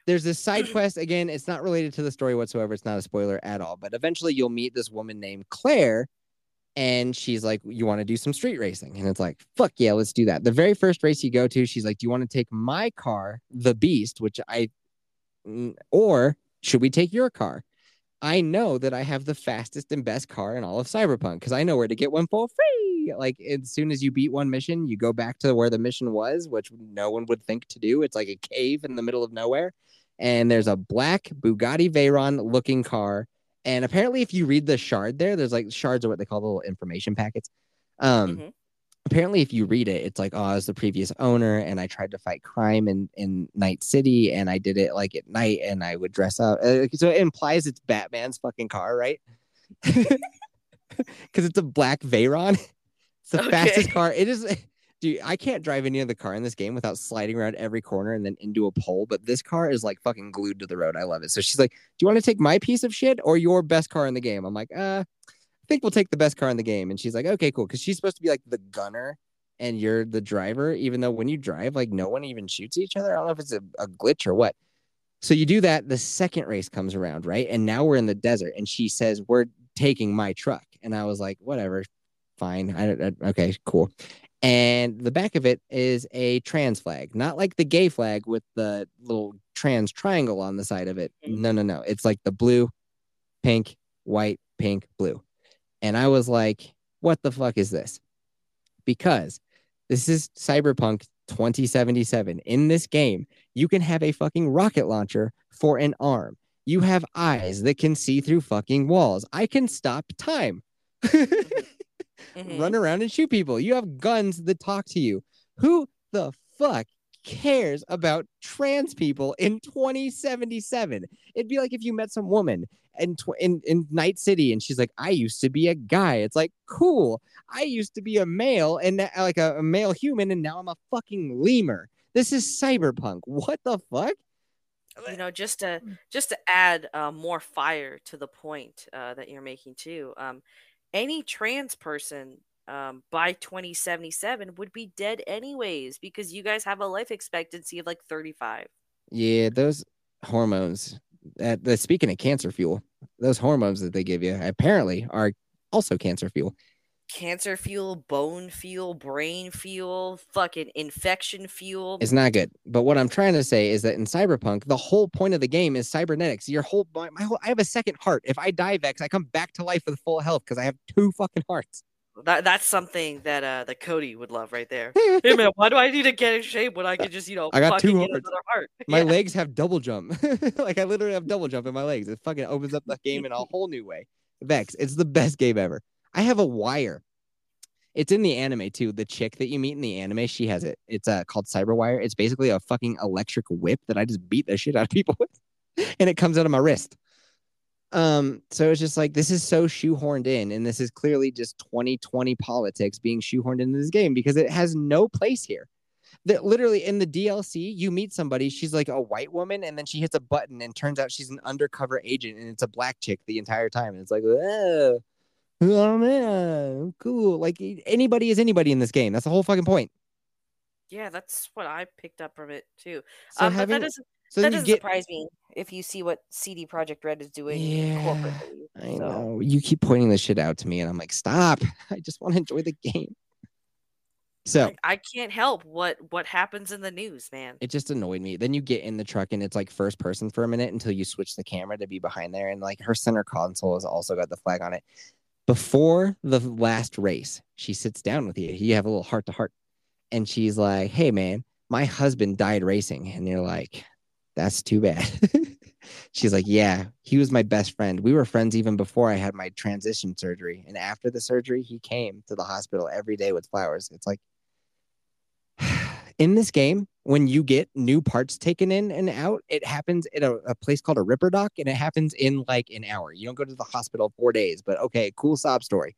There's this side quest. Again, it's not related to the story whatsoever. It's not a spoiler at all. But eventually you'll meet this woman named Claire. And she's like, You want to do some street racing? And it's like, Fuck yeah, let's do that. The very first race you go to, she's like, Do you want to take my car, the Beast, which I, or should we take your car? I know that I have the fastest and best car in all of Cyberpunk because I know where to get one for free. Like as soon as you beat one mission, you go back to where the mission was, which no one would think to do. It's like a cave in the middle of nowhere, and there's a black Bugatti Veyron looking car. And apparently, if you read the shard there, there's like shards are what they call the little information packets. Um, Mhm. apparently, if you read it, it's like, oh, I was the previous owner, and I tried to fight crime in in Night City, and I did it like at night, and I would dress up. Uh, so it implies it's Batman's fucking car, right? Because it's a black Veyron. It's the Okay. fastest car. It is. Dude, I can't drive any other car in this game without sliding around every corner and then into a pole. But this car is like fucking glued to the road. I love it. So she's like, "Do you want to take my piece of shit or your best car in the game?" I'm like, "Uh, I think we'll take the best car in the game." And she's like, "Okay, cool," because she's supposed to be like the gunner and you're the driver. Even though when you drive, like no one even shoots each other. I don't know if it's a, a glitch or what. So you do that. The second race comes around, right? And now we're in the desert, and she says, "We're taking my truck," and I was like, "Whatever, fine. I, I okay, cool." And the back of it is a trans flag, not like the gay flag with the little trans triangle on the side of it. Mhm. No, no, no. It's like the blue, pink, white, pink, blue. And I was like, what the fuck is this? Because this is Cyberpunk 2077. In this game, you can have a fucking rocket launcher for an arm. You have eyes that can see through fucking walls. I can stop time. Mhm. Run around and shoot people. You have guns that talk to you. Who the fuck cares about trans people in 2077? It'd be like if you met some woman in, tw- in in Night City and she's like, "I used to be a guy." It's like, "Cool. I used to be a male and now- like a, a male human and now I'm a fucking lemur." This is cyberpunk. What the fuck? you know just to just to add uh, more fire to the point uh, that you're making too um, any trans person um, by 2077 would be dead anyways because you guys have a life expectancy of like 35 Yeah, those hormones. Uh, the, speaking of cancer fuel, those hormones that they give you apparently are also cancer fuel. Cancer fuel bone fuel brain fuel fucking infection fuel It's not good. But what I'm trying to say is that in Cyberpunk, the whole point of the game is cybernetics. Your whole my, my whole I have a second heart. If I die, Vex, I come back to life with full health because I have two fucking hearts. that, that's something that uh that cody would love right there hey man why do i need to get in shape when i can just you know I got two fucking get hearts. heart My Yeah. legs have double jump. like I literally have double jump in my legs. It fucking opens up the game in a whole new way. Vex, it's the best game ever. I have a wire. It's in the anime too. The chick that you meet in the anime, she has it. It's uh, called Cyberwire. It's basically a fucking electric whip that I just beat the shit out of people with, and it comes out of my wrist. Um, so it's just like this is so shoehorned in, and this is clearly just 2020 politics being shoehorned into this game because it has no place here. That literally in the DLC, you meet somebody, she's like a white woman, and then she hits a button, and turns out she's an undercover agent, and it's a black chick the entire time. And it's like, oh man, cool. Like anybody is anybody in this game. That's the whole fucking point. Yeah, that's what I picked up from it too. So um, but that doesn't so that doesn't get surprise me if you see what CD Projekt Red is doing Yeah, corporately. I so. know you keep pointing this shit out to me, and I'm like, stop. I just want to enjoy the game. So Like, I can't help what what happens in the news, man. it just annoyed me. Then you get in the truck and it's like first person for a minute until you switch the camera to be behind there. And like her center console has also got the flag on it. Before the last race, she sits down with you. You have a little heart to heart. And she's like, Hey man, my husband died racing. And you're like, That's too bad. she's like, Yeah, he was my best friend. We were friends even before I had my transition surgery. And after the surgery, he came to the hospital every day with flowers. It's like in this game, when you get new parts taken in and out, it happens at a, a place called a Ripperdoc, and it happens in like an hour. You don't go to the hospital four days, but okay, cool sob story.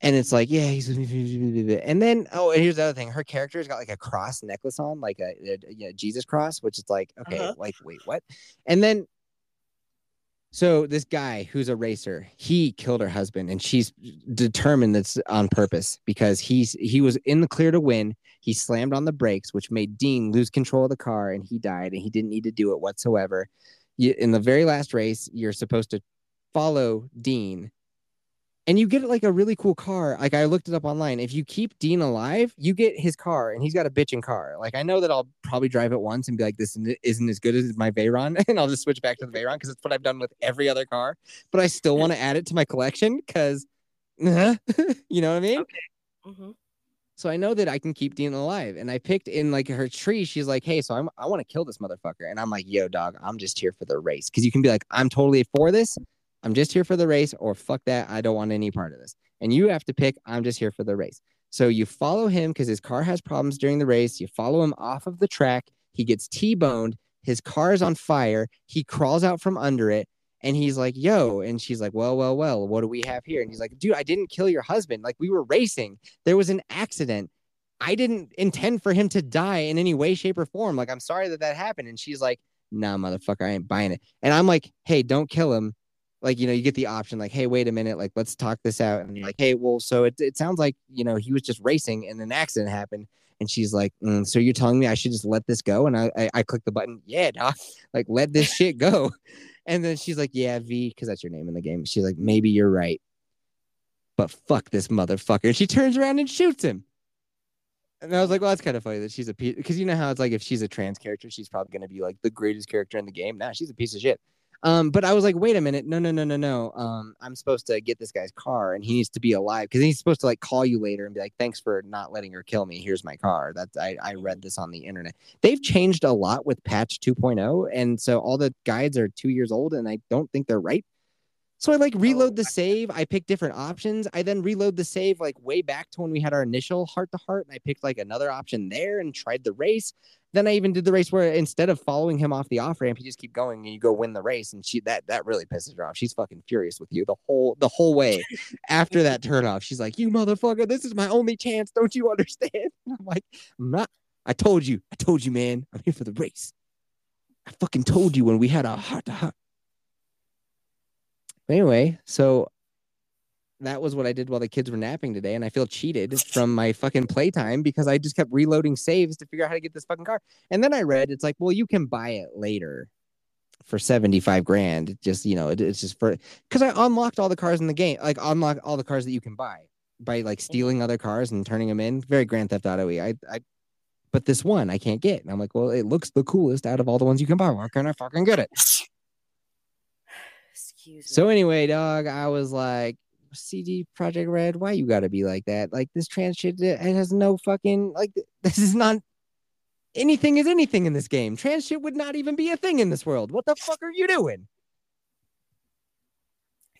And it's like, yeah, he's and then oh, and here's the other thing: her character's got like a cross necklace on, like a, a, a Jesus cross, which is like, okay, Uh-huh. like wait, what? And then so this guy who's a racer, he killed her husband, and she's determined that's on purpose because he's he was in the clear to win. He slammed on the brakes, which made Dean lose control of the car, and he died, and he didn't need to do it whatsoever. You, in the very last race, you're supposed to follow Dean, and you get like a really cool car. Like I looked it up online. If you keep Dean alive, you get his car, and he's got a bitching car. Like I know that I'll probably drive it once and be like, "This isn't- as good as my Veyron," and I'll just switch back to the Veyron because it's what I've done with every other car. But I still want to add it to my collection because, you know what I mean. hmm So I know that I can keep Dean alive. And I picked in like her tree. She's like, hey, so I'm, I want to kill this motherfucker. And I'm like, yo, dog, I'm just here for the race. Cause you can be like, I'm totally for this. I'm just here for the race, or fuck that. I don't want any part of this. And you have to pick, I'm just here for the race. So you follow him because his car has problems during the race. You follow him off of the track. He gets T boned. His car is on fire. He crawls out from under it. And he's like, yo. And she's like, well, well, well, what do we have here? And he's like, dude, I didn't kill your husband. Like, we were racing. There was an accident. I didn't intend for him to die in any way, shape, or form. Like, I'm sorry that that happened. And she's like, nah, motherfucker, I ain't buying it. And I'm like, hey, don't kill him. Like, you know, you get the option, like, hey, wait a minute, like, let's talk this out. And you're like, hey, well, so it, it sounds like, you know, he was just racing and an accident happened. And she's like, mm, so you're telling me I should just let this go? And I, I, I click the button, yeah, doc, like, let this shit go. And then she's like, yeah, V, because that's your name in the game. She's like, maybe you're right. But fuck this motherfucker. And she turns around and shoots him. And I was like, well, that's kind of funny that she's a piece because you know how it's like if she's a trans character, she's probably going to be like the greatest character in the game. Now she's a piece of shit. Um, but I was like, wait a minute, no, no, no, no, no. Um, I'm supposed to get this guy's car, and he needs to be alive because he's supposed to like call you later and be like, thanks for not letting her kill me. Here's my car. That's I, I read this on the internet. They've changed a lot with patch 2.0, and so all the guides are two years old, and I don't think they're right. So I like oh, reload the save. I pick different options. I then reload the save like way back to when we had our initial heart to heart, and I picked like another option there and tried the race. Then I even did the race where instead of following him off the off ramp, you just keep going and you go win the race. And she that that really pisses her off. She's fucking furious with you the whole the whole way. After that turn off, she's like, "You motherfucker, this is my only chance. Don't you understand?" And I'm like, "I'm not. I told you. I told you, man. I'm here for the race. I fucking told you when we had our heart to heart." Anyway, so that was what I did while the kids were napping today, and I feel cheated from my fucking playtime because I just kept reloading saves to figure out how to get this fucking car. And then I read it's like, well, you can buy it later for 75 grand. Just, you know, it- it's just for because I unlocked all the cars in the game, like unlock all the cars that you can buy by like stealing other cars and turning them in. Very Grand Theft Auto I, I but this one I can't get. And I'm like, well, it looks the coolest out of all the ones you can buy. Why can't I fucking get it? Excuse me. So anyway, dog, I was like, CD Projekt Red, why you gotta be like that? Like this trans shit, it has no fucking like. This is not anything is anything in this game. Trans shit would not even be a thing in this world. What the fuck are you doing?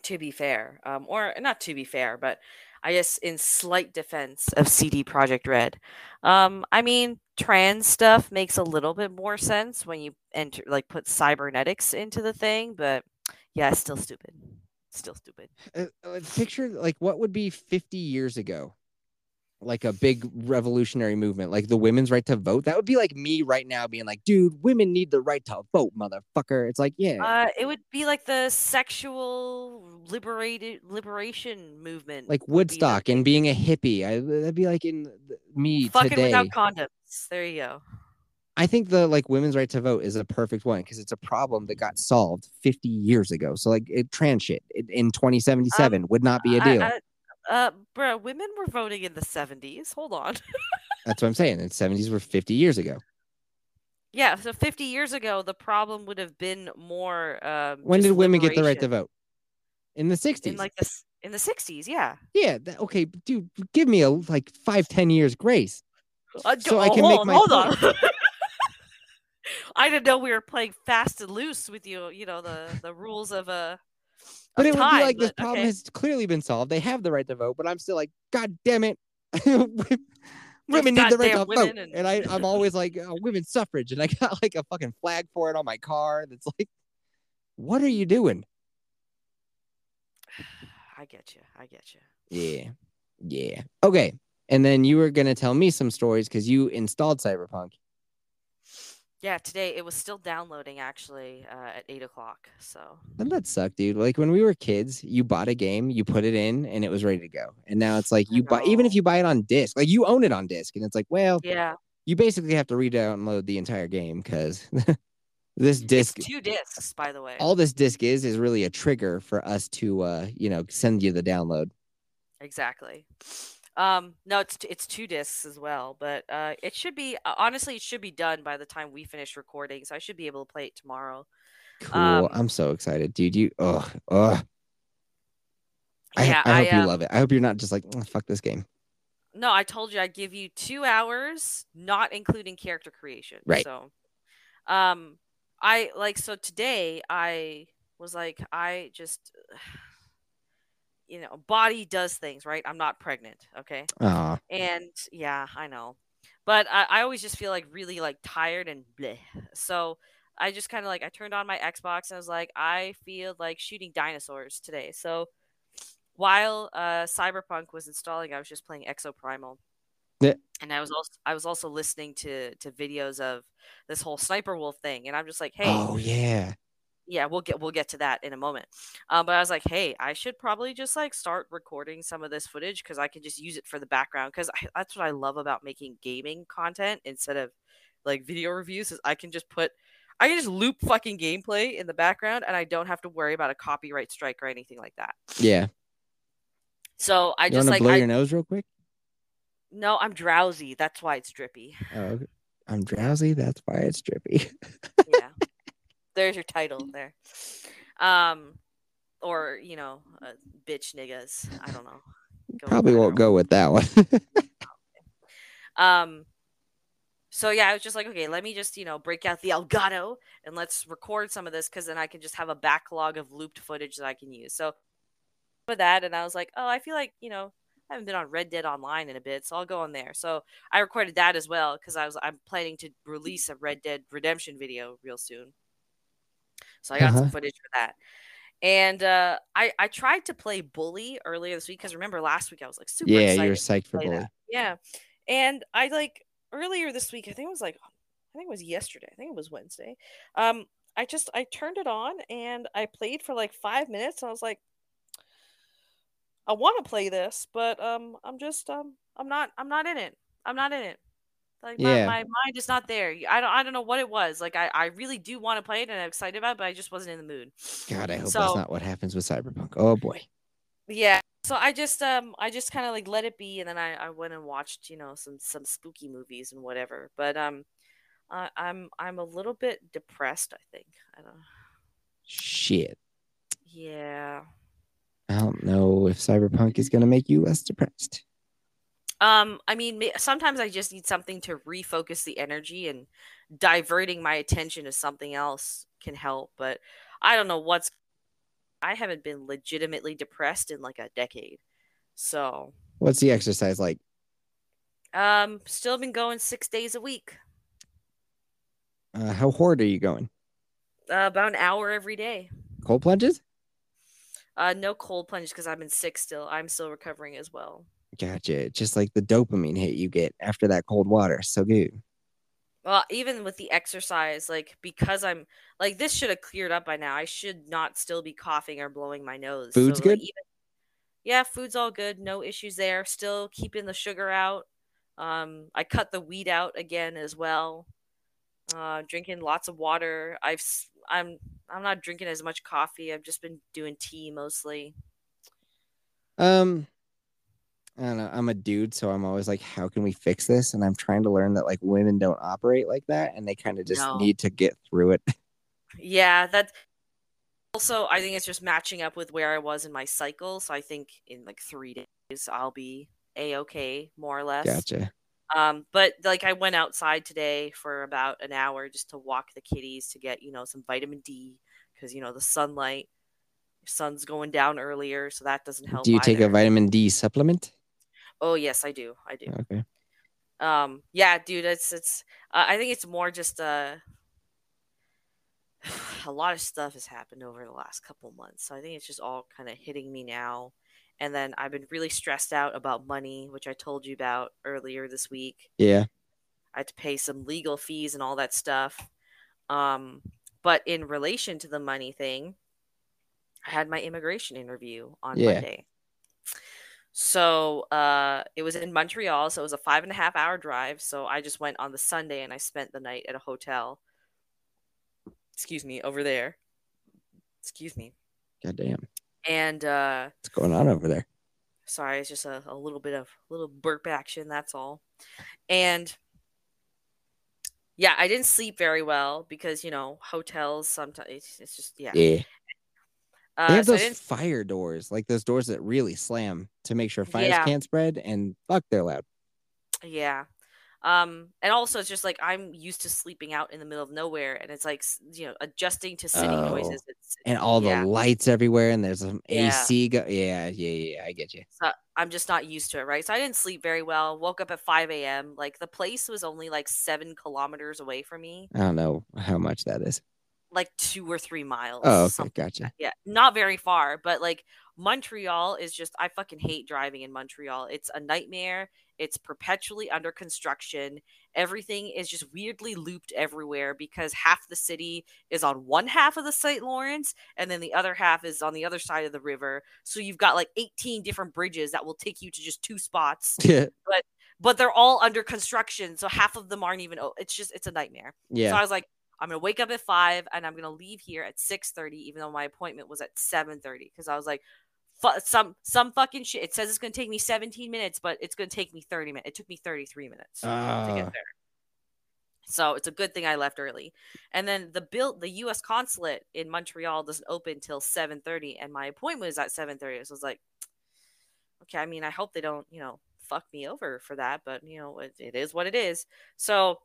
to be fair, um, or not to be fair, but I guess in slight defense of CD Projekt Red, um, I mean trans stuff makes a little bit more sense when you enter like put cybernetics into the thing, but Yeah, it's still stupid. Still stupid. Uh, uh, picture like what would be 50 years ago like a big revolutionary movement like the women's right to vote that would be like me right now being like dude women need the right to vote motherfucker it's like yeah Uh, it would be like the sexual liberated liberation movement. like would be woodstock and being a hippie I, that'd be like in me fucking today without condoms. There you go. I think the like women's right to vote is a perfect one because it's a problem that got solved 50 years ago so like it, trans shit it, in 2077 would not be a Um, I- deal I- uh, bro, women were voting in the seventies. Hold on. that's what i'm saying the 70s were 50 years ago yeah, so fifty years ago, the problem would have been more. Um, when did women get the right to vote in the 60s In like the in the sixties, yeah. Yeah, that, okay, dude, give me a like five, ten years grace. Uh, So oh, I can make my hold on. I didn't know we were playing fast and loose with you. You know the the rules of uh. But of it would be like this problem okay. has clearly been solved. They have the right to vote, but I'm still like, God damn it. women need the right to vote. And, and- I, I'm always like, oh, women's suffrage. And I got like a fucking flag for it on my car. That's like, what are you doing? I get you. I get you. Yeah. Yeah. Okay. And then you were going to tell me some stories because you installed Cyberpunk. Yeah, today it was still downloading actually uh, at eight o'clock. So that sucked, dude? Like when we were kids, you bought a game, you put it in, and it was ready to go. And now it's like you buy, even if you buy it on disc, like you own it on disc, and it's like, well, yeah, you basically have to re-download the entire game because this disc, it's two discs, by the way. all this disc is, is really a trigger for us to, uh, you know, send you the download. Exactly. Um, no, it's it's two discs as well, but uh, it should be uh, honestly it should be done by the time we finish recording, so I should be able to play it tomorrow. Cool. Um, I'm so excited, dude. You, oh, oh. I, yeah, I hope you um, love it. I hope you're not just like, "Mm, fuck this game. No, I told you I'd give you two hours, not including character creation. Right. So, um, I like so today I was like I just, you know, body does things right. I'm not pregnant, okay, Aw. and yeah, I know, but I, I always just feel like really like tired and bleh. So I just kind of like I turned on my Xbox and I was like I feel like shooting dinosaurs today. So while uh, Cyberpunk was installing, I was just playing Exoprimal. Yeah. And I was also I was also listening to to videos of this whole sniper wolf thing, and I'm just like, hey, Oh, yeah. Yeah, we'll get we'll get to that in a moment. Um, but I was like, hey, I should probably just like start recording some of this footage because I can just use it for the background. Because that's what I love about making gaming content instead of like video reviews is I can just put I can just loop fucking gameplay in the background and I don't have to worry about a copyright strike or anything like that. Yeah. So I you just like blow I, your nose real quick? no, I'm drowsy. That's why it's drippy. Oh. I'm drowsy. That's why it's drippy. yeah there's your title there um or you know uh, bitch niggas i don't know Go Probably won't go with that one. um so yeah i was just like okay let me just you know break out the elgato and let's record some of this because then i can just have a backlog of looped footage that i can use so with that and i was like oh i feel like you know I haven't been on Red Dead Online in a bit, so I'll go on there. So I recorded that as well because I was I'm planning to release a Red Dead Redemption video real soon. So I got Uh-huh. some footage for that. And uh, I I tried to play Bully earlier this week because remember last week I was like super yeah, you're psyched for bully. that. Yeah, and I like earlier this week. I think it was like I think it was yesterday. I think it was Wednesday. Um, I just I turned it on and I played for like five minutes. And I was like, I want to play this, but um, I'm just um, I'm not I'm not in it. I'm not in it. Like my, Yeah. my mind is not there. I don't I don't know what it was. Like I, I really do want to play it and I'm excited about it, but I just wasn't in the mood. God, I hope So- that's not what happens with Cyberpunk. Oh boy. Yeah. So I just um I just kind of like let it be and then I, I went and watched, you know, some some spooky movies and whatever. But um I, I'm I'm a little bit depressed, I think. I don't Shit. Yeah. I don't know if Cyberpunk is gonna make you less depressed. Um I mean sometimes I just need something to refocus the energy and diverting my attention to something else can help, but I don't know what's I haven't been legitimately depressed in like a decade. So, What's the exercise like? um still been going 6 days a week. Uh, how hard are you going? Uh, about an hour every day. Cold plunges? Uh, no cold plunges because I've been sick still. I'm still recovering as well. Gotcha. Just like the dopamine hit you get after that cold water. So good. Well, even with the exercise, like because I'm like this should have cleared up by now. I should not still be coughing or blowing my nose. Food's like, good? even- yeah, food's all good. No issues there. Still keeping the sugar out. Um, I cut the weed out again as well. Uh, drinking lots of water. I've I'm I'm not drinking as much coffee. I've just been doing tea mostly. Um, I don't know. I'm a dude, so I'm always like, how can we fix this? And I'm trying to learn that like women don't operate like that, and they kind of just No. need to get through it. Yeah, that also I think it's just matching up with where I was in my cycle. So I think in like three days I'll be a okay, more or less. Gotcha. Um, but like I went outside today for about an hour just to walk the kitties to get you know some vitamin D because you know the sunlight, sun's going down earlier, so that doesn't help. Do you take a vitamin D supplement? Oh yes, I do. I do. Okay. Um, yeah, dude, it's it's. Uh, I think it's more just uh, a lot of stuff has happened over the last couple months, so I think it's just all kind of hitting me now. And then I've been really stressed out about money, which I told you about earlier this week. Yeah. I had to pay some legal fees and all that stuff. Um, but in relation to the money thing, I had my immigration interview on Yeah. Monday. So uh, it was in Montreal, so it was a five and a half hour drive. So I just went on the Sunday and I spent the night at a hotel. Excuse me, over there. Excuse me. God damn. And uh, What's going on over there? sorry, it's just a, a little bit of little burp action. That's all. And yeah, I didn't sleep very well because you know hotels sometimes it's, it's just yeah. Yeah. Uh, They have so those fire doors, like those doors that really slam to make sure fires Yeah. can't spread. And fuck, they're loud. Yeah. Um, and also it's just like I'm used to sleeping out in the middle of nowhere, and it's like you know adjusting to city Oh. noises. It's And all yeah. the lights everywhere, and there's some Yeah. AC. Go- yeah, yeah, yeah. I get you. So I'm just not used to it, right? So I didn't sleep very well. Woke up at 5 a.m. Like the place was only like seven kilometers away from me, I don't know how much that is. Like two or three miles. Oh, okay, something gotcha. yeah, not very far, but like Montreal is just I fucking hate driving in Montreal. It's a nightmare. It's perpetually under construction. Everything is just weirdly looped everywhere because half the city is on one half of the St. Lawrence and then the other half is on the other side of the river. So you've got like 18 different bridges that will take you to just two spots, Yeah, but but they're all under construction. So half of them aren't even it's just it's a nightmare. Yeah. So. I was like, I'm gonna wake up at five and I'm gonna leave here at six thirty, even though my appointment was at seven thirty, because I was like, some some fucking shit. It says it's gonna take me 17 minutes, but it's gonna take me 30 minutes. It took me 33 minutes to Ah. get there. So it's a good thing I left early. And then the bill, the U.S. consulate in Montreal doesn't open till 7:30, and my appointment is at 7:30. So I was like, okay. I mean, I hope they don't, you know, fuck me over for that, but you know, it, it is what it is. So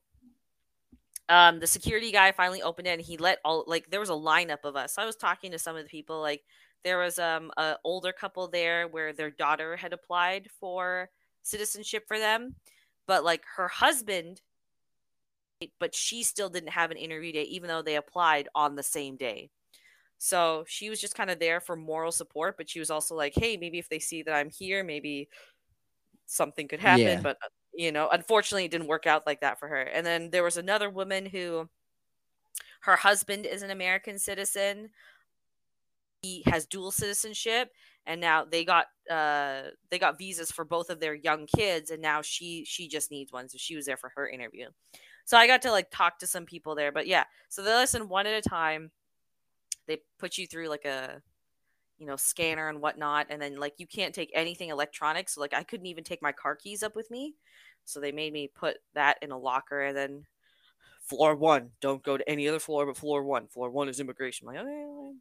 um the security guy finally opened it and he let all like there was a lineup of us. I was talking to some of the people like there was um a older couple there where their daughter had applied for citizenship for them, but like her husband but she still didn't have an interview date even though they applied on the same day. So she was just kind of there for moral support, but she was also like, "Hey, maybe if they see that I'm here, maybe something could happen." Yeah. But you know, unfortunately, it didn't work out like that for her. And then there was another woman who, her husband is an American citizen. He has dual citizenship, and now they got uh they got visas for both of their young kids, and now she she just needs one, so she was there for her interview. So I got to like talk to some people there, but yeah, so they listen one at a time. They put you through like a you know scanner and whatnot, and then like you can't take anything electronic. So like I couldn't even take my car keys up with me. So they made me put that in a locker and then floor one, don't go to any other floor but floor one. Floor one is immigration. I'm like, okay. okay."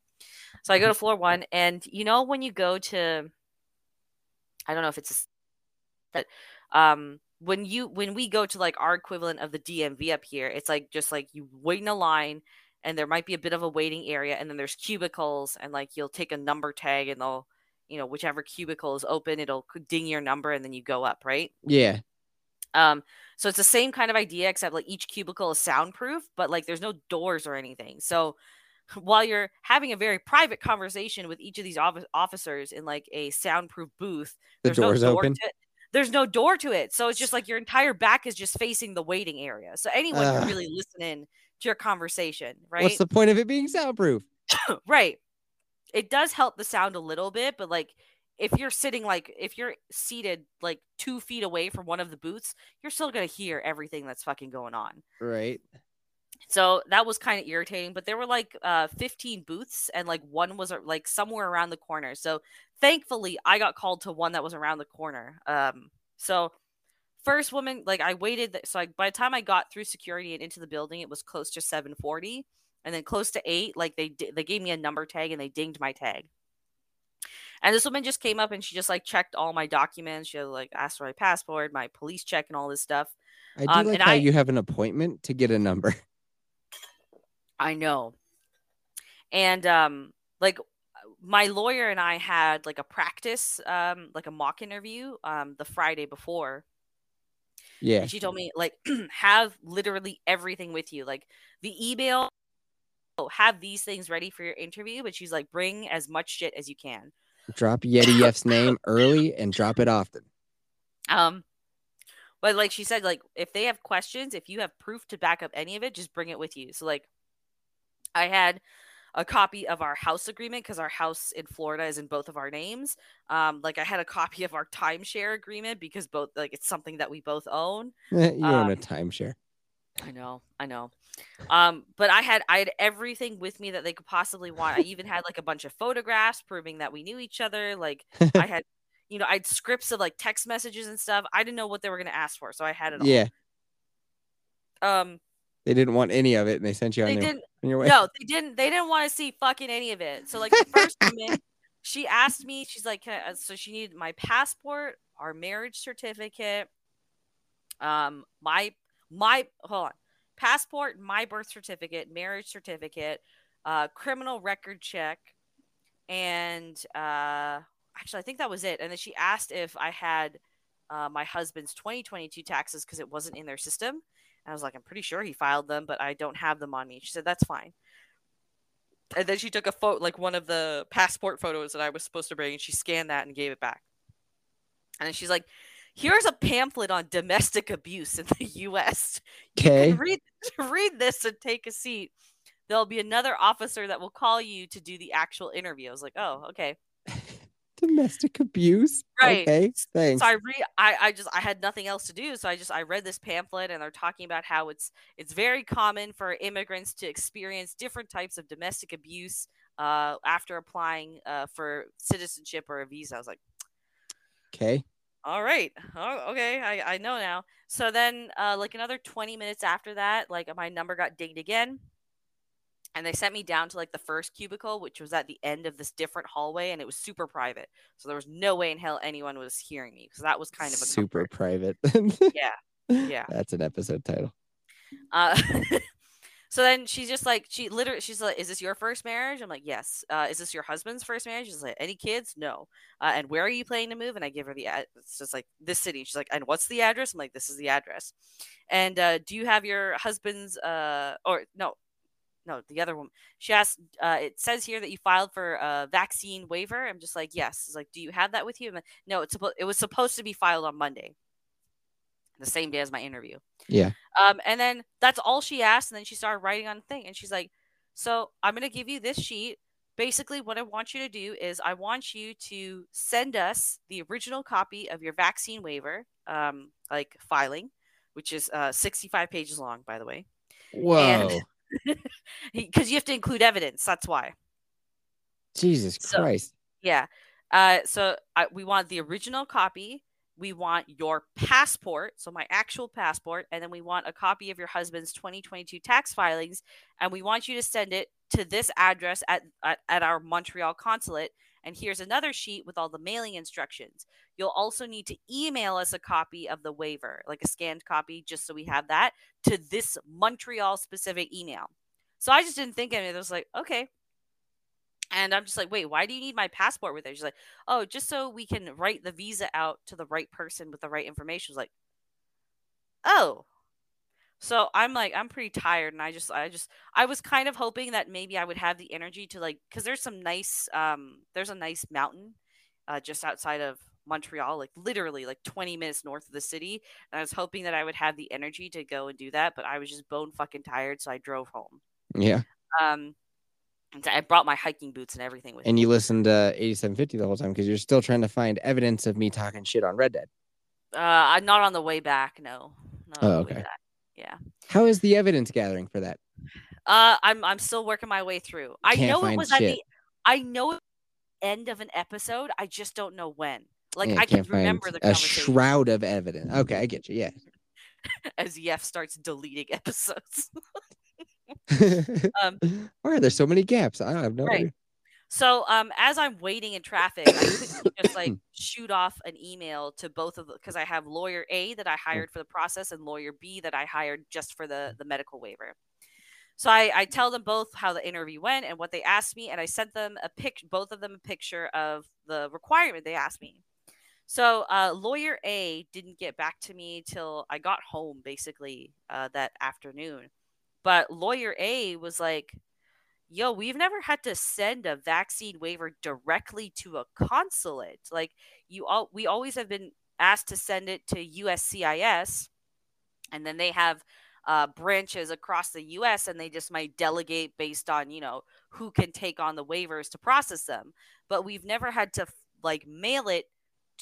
So I go to floor one, and you know when you go to, I don't know if it's a, but um when you when we go to like our equivalent of the DMV up here, it's like just like you wait in a line and there might be a bit of a waiting area and then there's cubicles and like you'll take a number tag and they'll you know whichever cubicle is open it'll ding your number and then you go up right Yeah. um so it's the same kind of idea except like each cubicle is soundproof but like there's no doors or anything so while you're having a very private conversation with each of these offi- officers in like a soundproof booth, The there's door's no door open. To, there's no door to it, so it's just like your entire back is just facing the waiting area. So anyone Ugh. can really listen in your conversation, right? What's the point of it being soundproof? right. It does help the sound a little bit, but like if you're sitting like if you're seated like two feet away from one of the booths, you're still gonna hear everything that's fucking going on. Right. So that was kind of irritating, but there were like uh 15 booths and like one was like somewhere around the corner. So thankfully I got called to one that was around the corner. Um so first woman like I waited so like by the time I got through security and into the building it was close to 740 and then close to 8 like they they gave me a number tag and they dinged my tag. And this woman just came up and she just like checked all my documents. She like asked for my passport, my police check and all this stuff. I do Um, like how I- you have an appointment to get a number. I know. And um like my lawyer and I had like a practice um like a mock interview um the Friday before Yeah. and she told me like have literally everything with you like the email oh, have these things ready for your interview but she's like bring as much shit as you can. Drop Yeti F's name early and drop it often. Um but like she said like if they have questions if you have proof to back up any of it just bring it with you. So like I had a copy of our house agreement because our house in Florida is in both of our names. Um, like I had a copy of our timeshare agreement because both like it's something that we both own. you own a Um, timeshare. I know, I know. Um, but I had I had everything with me that they could possibly want. I even had like a bunch of photographs proving that we knew each other. Like I had, you know, I had scripts of like text messages and stuff. I didn't know what they were gonna ask for, so I had it all. Yeah. Um, They didn't want any of it and they sent you on they your, didn't. on your way. No, they didn't. They didn't want to see fucking any of it. So like the first woman, she asked me. She's like, Can I, so she needed my passport, our marriage certificate, um, my my hold on, passport, my birth certificate, marriage certificate, uh, criminal record check, and uh, actually I think that was it. And then she asked if I had uh, my husband's 2022 taxes because it wasn't in their system. And I was like, I'm pretty sure he filed them, but I don't have them on me. She said, That's fine. And then she took a photo, like one of the passport photos that I was supposed to bring, and she scanned that and gave it back. And then she's like, Here's a pamphlet on domestic abuse in the US. Okay. read, read this and take a seat. There'll be another officer that will call you to do the actual interview. I was like, Oh, okay. Domestic abuse. Right. Okay. Thanks. so I read I, I just I had nothing else to do. So I just I read this pamphlet and they're talking about how it's it's very common for immigrants to experience different types of domestic abuse uh, after applying uh, for citizenship or a visa. I was like, Okay. all right, oh, okay, I, I know now. So then uh, like another 20 minutes after that, like my number got dinged again. And they sent me down to like the first cubicle, which was at the end of this different hallway, and it was super private. So there was no way in hell anyone was hearing me because that was kind of a super comfort. private. Yeah. Yeah. That's an episode title. Uh, so then she's just like, she literally, she's like, "Is this your first marriage?" I'm like, "Yes." Uh, is this your husband's first marriage? She's like, "Any kids? No." Uh, and where are you planning to move? And I give her the. ad- It's just like this city. She's like, "And what's the address?" I'm like, "This is the address." And uh, do you have your husband's? Uh, or no, no, the other one. She asked. Uh, it says here that you filed for a vaccine waiver. I'm just like, "Yes." It's like, "Do you have that with you?" Like, no, it's supposed. It was supposed to be filed on Monday, the same day as my interview. Yeah. Um, and then that's all she asked. And then she started writing on the thing. And she's like, So I'm going to give you this sheet. Basically, what I want you to do is I want you to send us the original copy of your vaccine waiver, um, like filing, which is uh, 65 pages long, by the way. Whoa. Because you have to include evidence. That's why. Jesus So- Christ. Yeah. Uh, so I, we want the original copy. We want your passport, so my actual passport, and then we want a copy of your husband's 2022 tax filings, and we want you to send it to this address at, at, at our Montreal consulate. And here's another sheet with all the mailing instructions. You'll also need to email us a copy of the waiver, like a scanned copy, just so we have that to this Montreal specific email. So I just didn't think of it. I was like, okay, and I'm just like, wait, why do you need my passport with it? She's like, oh, just so we can write the visa out to the right person with the right information. I was like, oh, So I'm like, I'm pretty tired, and I just, I just, I was kind of hoping that maybe I would have the energy to like, because there's some nice, um, there's a nice mountain, uh, just outside of Montreal, like literally like 20 minutes north of the city, and I was hoping that I would have the energy to go and do that, but I was just bone fucking tired, so I drove home. Yeah. Um, I brought my hiking boots and everything with And me. you listened to 8750 the whole time because you're still trying to find evidence of me talking shit on Red Dead. Uh, I'm not on the way back. No. Oh, okay. Yeah. How is the evidence gathering for that? Uh, I'm I'm still working my way through. I Can't know it was at shit. the I know it was the end of an episode. I just don't know when. Like Yeah, I can can't remember the a shroud of evidence. Okay, I get you. Yeah. as Yef starts deleting episodes. um, Why are there so many gaps? I have no Right. idea. So um, as I'm waiting in traffic, I just like shoot off an email to both of because I have lawyer A that I hired for the process and lawyer B that I hired just for the the medical waiver. So I, I tell them both how the interview went and what they asked me, and I sent them a pic, both of them a picture of the requirement they asked me. So uh, lawyer A didn't get back to me till I got home, basically uh, that afternoon. But lawyer A was like, yo, we've never had to send a vaccine waiver directly to a consulate. Like you all we always have been asked to send it to USCIS and then they have uh, branches across the US and they just might delegate based on, you know, who can take on the waivers to process them. But we've never had to like mail it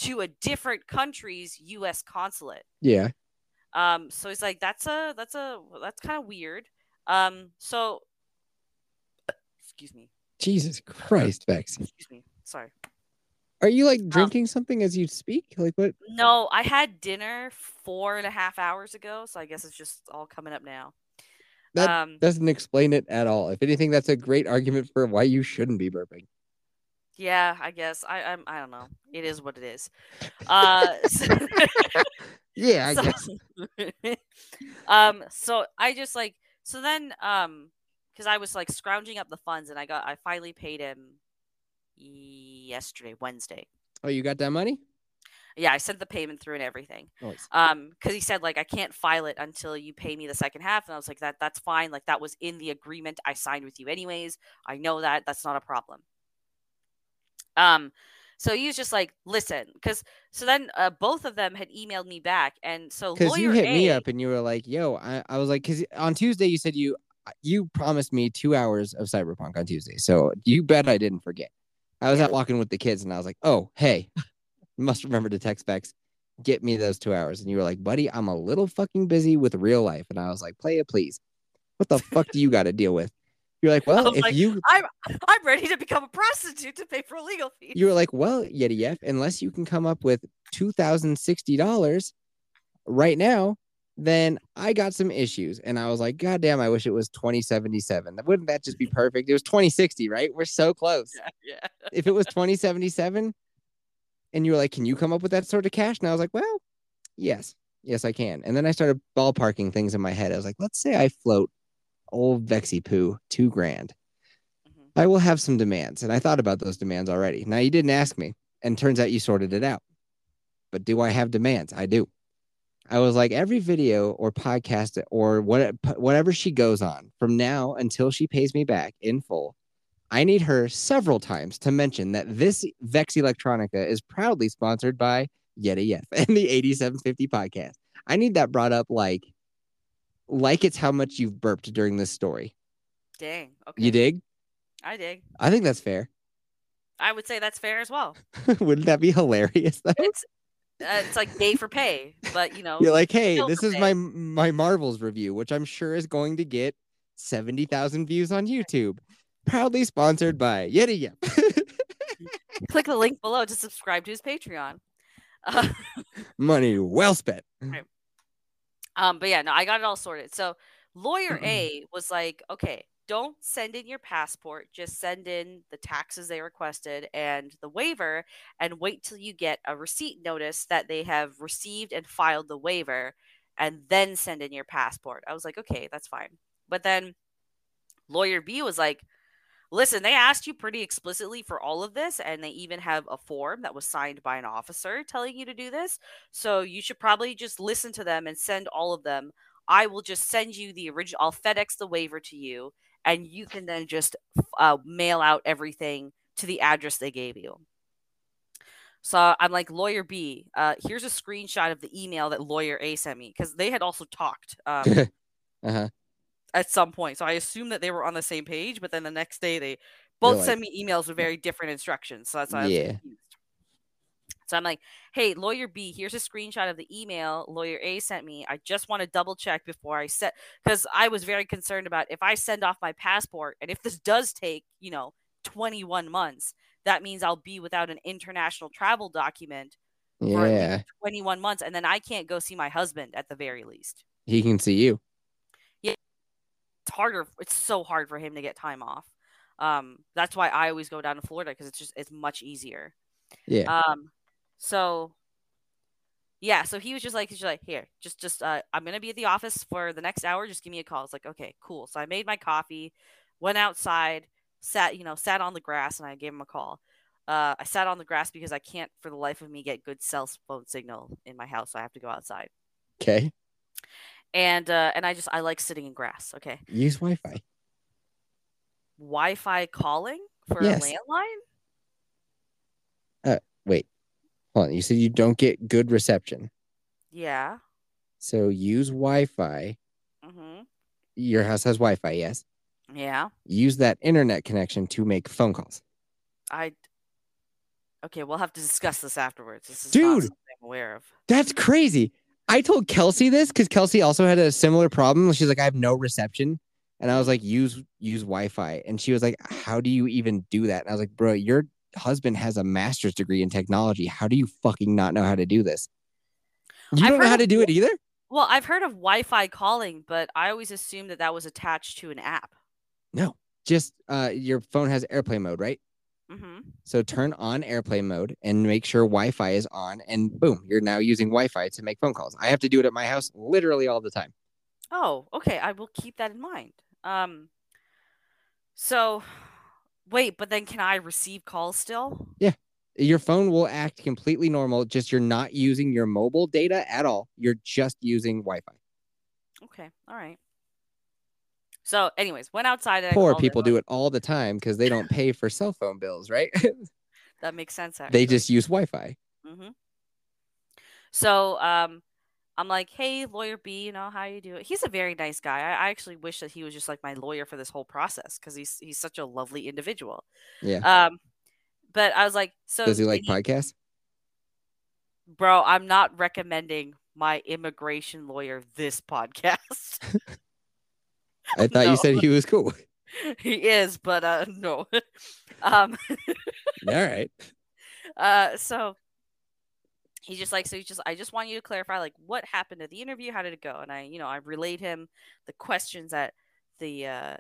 to a different country's US consulate. Yeah. Um, so it's like that's a that's a that's kind of weird. Um, so excuse me, Jesus Christ, Vex. excuse me, sorry. Are you Um, like drinking something as you speak? Like what? No, I had dinner four and a half hours ago, so I guess it's just all coming up now. That um, doesn't explain it at all. If anything, that's a great argument for why you shouldn't be burping. Yeah, I guess I I'm I don't know. It is what it is. Uh, so- Yeah, I so- guess. um so i just like so then um because i was like scrounging up the funds and i got i finally paid him yesterday wednesday Oh, you got that money? yeah i sent the payment through and everything Nice. um because he said like i can't file it until you pay me the second half and i was like that that's fine like that was in the agreement i signed with you anyways i know that that's not a problem um so he was just like listen because so then uh, both of them had emailed me back and so Because you hit me up and you were like, "Yo," I, I was like, because on Tuesday you said you you promised me two hours of Cyberpunk on Tuesday, so you bet I didn't forget. I was Yeah. out walking with the kids and I was like, "Oh, hey, must remember to text Vex, get me those two hours." And you were like, "Buddy, I'm a little fucking busy with real life," and I was like, "Play it, please." What the fuck do you got to deal with? You're like, well, if like, you I'm I'm ready to become a prostitute to pay for a legal fees. you were like, well, Yeti F, unless you can come up with two thousand sixty dollars right now, then I got some issues. And I was like, God damn, I wish it was twenty seventy seven. Wouldn't that just be perfect? It was twenty sixty, right? We're so close. yeah, yeah. If it was twenty seventy seven, and you were like, can you come up with that sort of cash? And I was like, well, yes, yes, I can. And then I started ballparking things in my head. I was like, let's say I float old Vexy Poo two grand. Mhm. I will have some demands. And I thought about those demands already. Now, you didn't ask me, and turns out you sorted it out. But do I have demands? I do. I was like, every video or podcast or what, whatever she goes on from now until she pays me back in full, I need her several times to mention that this Vex Electronica is proudly sponsored by Yeti F and the 8750 podcast. I need that brought up like, like it's how much you've burped during this story. Dang. Okay. You dig? I dig. I think that's fair. I would say that's fair as well. Wouldn't that be hilarious though? It's uh, it's like pay for pay, but you know, You're like, hey, this is pay. my my Marvels review, which I'm sure is going to get seventy thousand views on YouTube. Proudly sponsored by Yeti Yep. click the link below to subscribe to his Patreon. Uh, Money well spent. Um, but yeah, no, I got it all sorted. So lawyer A was like, okay, don't send in your passport, just send in the taxes they requested and the waiver, and wait till you get a receipt notice that they have received and filed the waiver, and then send in your passport. I was like, okay, that's fine. But then lawyer B was like, listen, they asked you pretty explicitly for all of this, and they even have a form that was signed by an officer telling you to do this. So you should probably just listen to them and send all of them I will just send you the original. I'll FedEx the waiver to you, and you can then just uh, mail out everything to the address they gave you. So I'm like, lawyer B, uh, here's a screenshot of the email that lawyer A sent me because they had also talked um, uh-huh. At some point. So I assume that they were on the same page, but then the next day they both like- sent me emails with very different instructions. So that's why I was Yeah. confused. So I'm like, hey, lawyer B, here's a screenshot of the email lawyer A sent me. I just want to double check before I set because I was very concerned about if I send off my passport and if this does take, you know, 21 months, that means I'll be without an international travel document for Yeah. least 21 months and then I can't go see my husband at the very least. He can see you. It's harder it's so hard for him to get time off. Um that's why I always go down to Florida because it's just it's much easier. Yeah. Um, so yeah, so he was just like, he's just like, here, just, just, uh, I'm gonna be at the office for the next hour. Just give me a call. It's like, okay, cool. So I made my coffee, went outside, sat, you know, sat on the grass, and I gave him a call. Uh, I sat on the grass because I can't, for the life of me, get good cell phone signal in my house. So I have to go outside. Okay. And uh, and I just, I like sitting in grass. Okay, Use Wi-Fi. Wi-Fi calling for Yes. a landline. Uh, wait. Hold on. You said you don't get good reception. Yeah. So use Wi-Fi. Mm-hmm. Your house has Wi-Fi, yes. Yeah. Use that internet connection to make phone calls. I. Okay, we'll have to discuss this afterwards. This is Dude. not something I'm aware of. That's crazy. I told Kelsey this because Kelsey also had a similar problem. She's like, I have no reception. And I was like, use use Wi-Fi. And she was like, How do you even do that? And I was like, Bro, your husband has a master's degree in technology. How do you fucking not know how to do this? You I've don't know how to do it either? Well, I've heard of Wi-Fi calling, but I always assumed that that was attached to an app. No. Just uh your phone has airplane mode, right? Mm-hmm. So turn on airplane mode and make sure Wi-Fi is on, and boom, you're now using Wi-Fi to make phone calls. I have to do it at my house literally all the time. Oh, okay. I will keep that in mind. Um. So, wait, but then can I receive calls still? Yeah. Your phone will act completely normal, just you're not using your mobile data at all. You're just using Wi-Fi. Okay. All right. So, anyways, went outside. And Poor people do it all the time because they don't pay for cell phone bills, right? That makes sense. Actually. they just use Wi-Fi. Mm-hmm. So um, I'm like, hey, lawyer B, you know how you do it. He's a very nice guy. I, I actually wish that he was just like my lawyer for this whole process because he's he's such a lovely individual. Yeah. Um, but I was like, so Does he like you- podcasts? bro? I'm not recommending my immigration lawyer this podcast. I thought No. you said he was cool. he is, but uh, no. um, all right. Uh, so he's just like, so he's just, I just want you to clarify, like, what happened at the interview? How did it go? And I, you know, I relayed him the questions that the uh,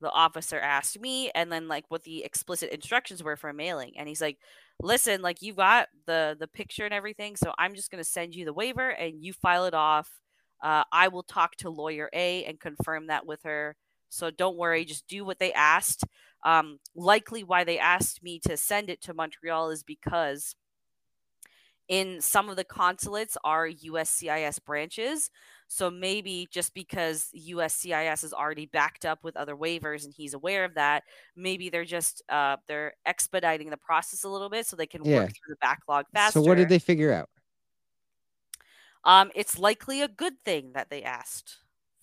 the officer asked me, and then like what the explicit instructions were for mailing. And he's like, listen, like you got the the picture and everything, so I'm just gonna send you the waiver, and you file it off. Uh, I will talk to lawyer A and confirm that with her. So don't worry, just do what they asked. Um, likely, why they asked me to send it to Montreal is because in some of the consulates are USCIS branches. So maybe just because USCIS is already backed up with other waivers and he's aware of that, maybe they're just uh, they're expediting the process a little bit so they can Yeah. work through the backlog faster. So what did they figure out? Um, it's likely a good thing that they asked.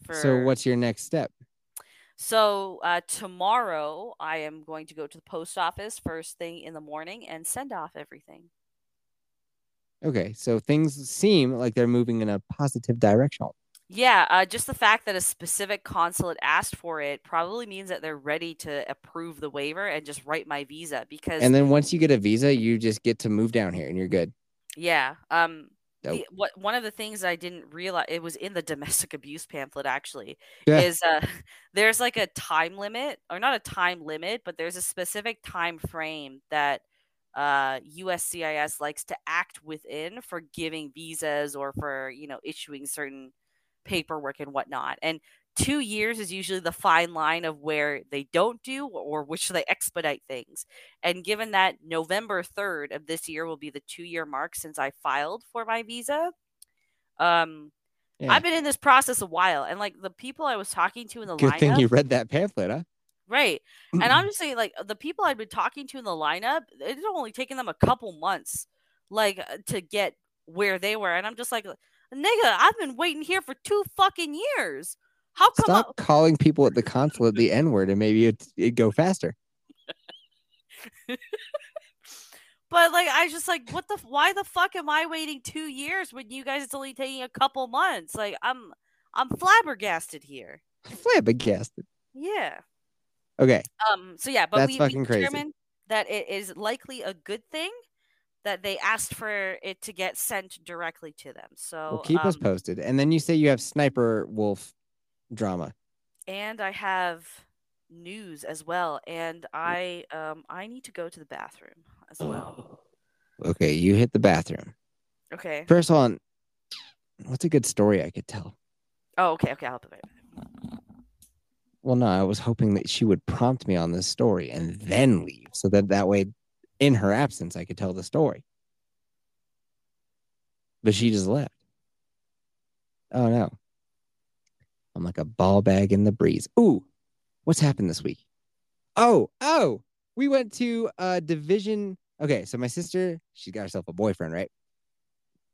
For... So what's your next step? So uh, tomorrow, I am going to go to the post office first thing in the morning and send off everything. Okay, so things seem like they're moving in a positive direction. Yeah, uh, just the fact that a specific consulate asked for it probably means that they're ready to approve the waiver and just write my visa because And then once you get a visa, you just get to move down here and you're good. yeah, um, Dope. the, what one of the things I didn't realize it was in the domestic abuse pamphlet actually Yeah. is uh, there's like a time limit or not a time limit, but there's a specific time frame that uh, USCIS likes to act within for giving visas or for you know issuing certain paperwork and whatnot. And two years is usually the fine line of where they don't do or which they expedite things. And given that November 3rd of this year will be the two year mark since I filed for my visa, um, Yeah. I've been in this process a while, and like the people I was talking to in the Good lineup, thing you read that pamphlet, huh? right? And I'm just saying, like the people I've been talking to in the lineup, it's only taken them a couple months, like uh, to get where they were, and I'm just like, nigga, I've been waiting here for two fucking years. How come? Stop I- calling people at the consulate the N word and maybe it, it'd go faster. But like, I just like, what the? Why the fuck am I waiting two years when you guys it's only taking a couple months? Like, I'm, I'm flabbergasted here. Flabbergasted. Yeah. Okay. Um. So yeah, but That's we, fucking we crazy. determined that it is likely a good thing that they asked for it to get sent directly to them. So Well, keep us um, posted. And then you say you have Sniper Wolf drama. and I have news as well, and I um I need to go to the bathroom as well. Okay, you hit the bathroom. Okay. First of all, what's a good story I could tell? Oh, okay. Okay. I'll back. Well, no, I was hoping that she would prompt me on this story and then leave, so that that way, in her absence, I could tell the story. But she just left. Oh no. I'm like a ball bag in the breeze. Ooh, what's happened this week? Oh, oh, we went to a division. Okay, so my sister, she's got herself a boyfriend, right?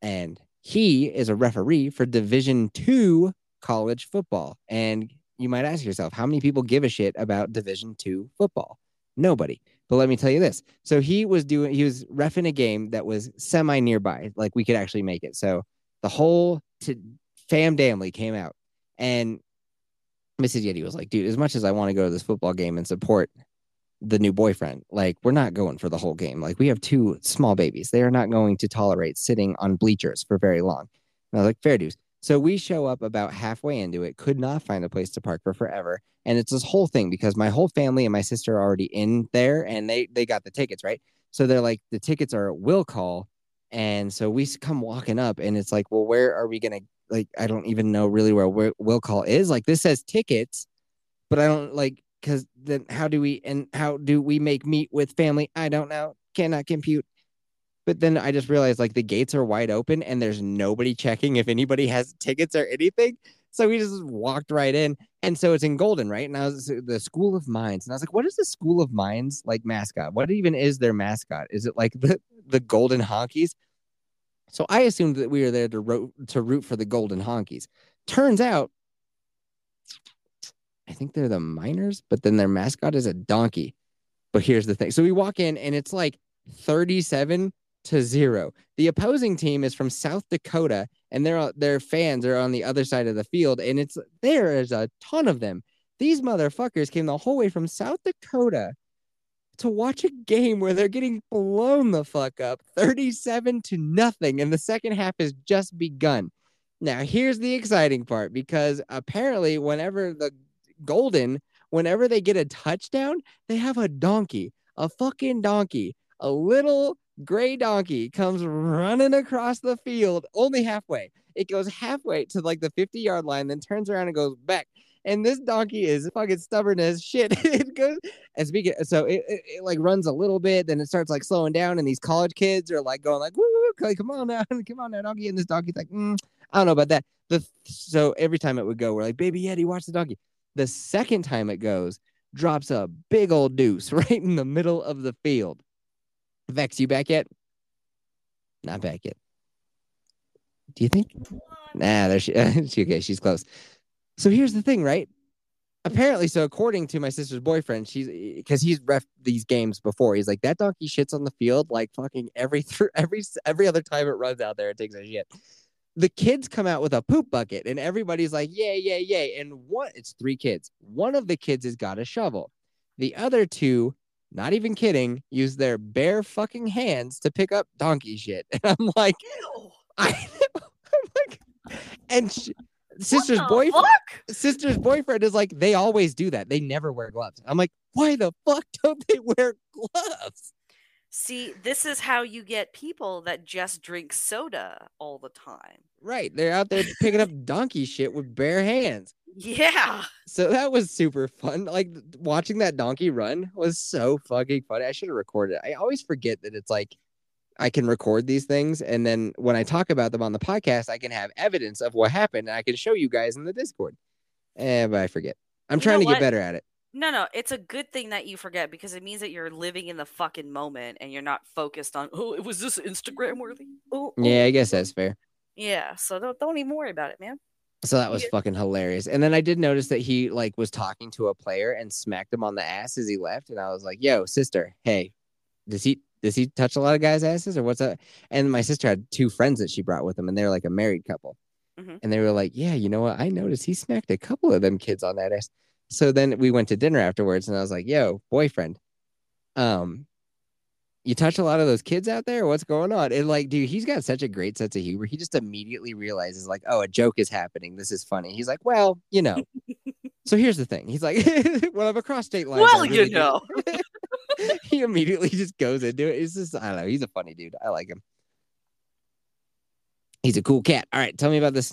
And he is a referee for Division Two college football. And you might ask yourself, how many people give a shit about Division Two football? Nobody. But let me tell you this. So he was doing, he was refing a game that was semi nearby, like we could actually make it. So the whole fam family came out, and Mrs. Yeti was like, dude, as much as I want to go to this football game and support the new boyfriend, like we're not going for the whole game. Like we have two small babies. They are not going to tolerate sitting on bleachers for very long. And I was like, fair dues. So we show up about halfway into it, could not find a place to park for forever. And it's this whole thing because my whole family and my sister are already in there and they they got the tickets, right? So they're like, the tickets are will call. And so we come walking up and it's like, well, where are we gonna like I don't even know really where, will call is. Like this says tickets, but I don't like because then how do we and how do we make meet with family? I don't know. Cannot compute. But then I just realized like the gates are wide open and there's nobody checking if anybody has tickets or anything. So we just walked right in. And so it's in Golden, right? And I was the School of Mines. And I was like, what is the School of Mines like mascot? What even is their mascot? Is it like the, the Golden Honkies? So I assumed that we were there to, ro- to root for the Golden Honkies. Turns out, I think they're the Miners, but then their mascot is a donkey. But here's the thing. So we walk in and it's like 37 to zero. The opposing team is from South Dakota and their their fans are on the other side of the field and it's there is a ton of them. These motherfuckers came the whole way from South Dakota to watch a game where they're getting blown the fuck up 37 to nothing and the second half has just begun. Now, here's the exciting part because apparently whenever the Golden whenever they get a touchdown, they have a donkey, a fucking donkey, a little gray donkey comes running across the field only halfway. It goes halfway to like the 50 yard line, then turns around and goes back. And this donkey is fucking stubborn as shit. it goes and speaking, so it, it, it like runs a little bit, then it starts like slowing down, and these college kids are like going like, woo, woo, woo, like, come on now, come on now, donkey. And this donkey's like, mm, I don't know about that. The so every time it would go, we're like, baby Yeti, watch the donkey. The second time it goes, drops a big old deuce right in the middle of the field. Vex, you back yet? Not back yet. Do you think? Nah, there she, she okay, she's close. So here's the thing, right? Apparently, so according to my sister's boyfriend, she's because he's ref these games before. He's like that donkey shits on the field like fucking every th- every every other time it runs out there, it takes a shit. The kids come out with a poop bucket, and everybody's like, "Yay, yay, yay!" And one, it's three kids. One of the kids has got a shovel. The other two not even kidding, use their bare fucking hands to pick up donkey shit. And I'm like, Ew. I, I'm like, and sh- sister's boyfriend, fuck? sister's boyfriend is like, they always do that. They never wear gloves. I'm like, why the fuck don't they wear gloves? See, this is how you get people that just drink soda all the time. Right. They're out there picking up donkey shit with bare hands. Yeah. So that was super fun. Like watching that donkey run was so fucking funny. I should have recorded it. I always forget that it's like I can record these things, and then when I talk about them on the podcast, I can have evidence of what happened, and I can show you guys in the Discord. Eh, but I forget. I'm You trying know to get better at it. No, no, it's a good thing that you forget because it means that you're living in the fucking moment and you're not focused on, oh, it was this Instagram worthy. Oh, oh." Yeah, I guess that's fair. Yeah, so don't, don't even worry about it, man. So that was Yeah. fucking hilarious. And then I did notice that he like was talking to a player and smacked him on the ass as he left. And I was like, yo, sister, hey, does he does he touch a lot of guys' asses or what's that? And my sister had two friends that she brought with him, and they're like a married couple. Mhm. And they were like, Yeah, you know what? I noticed he smacked a couple of them kids on that ass. So then we went to dinner afterwards, and I was like, Yo, boyfriend, um, you touch a lot of those kids out there? What's going on? And like, dude, he's got such a great sense of humor. He just immediately realizes, like, oh, a joke is happening. This is funny. He's like, well, you know. so here's the thing. He's like, well, I'm across state lines, well, you really do- know. he immediately just goes into it. It's just, I don't know. He's a funny dude. I like him. He's a cool cat. All right, tell me about this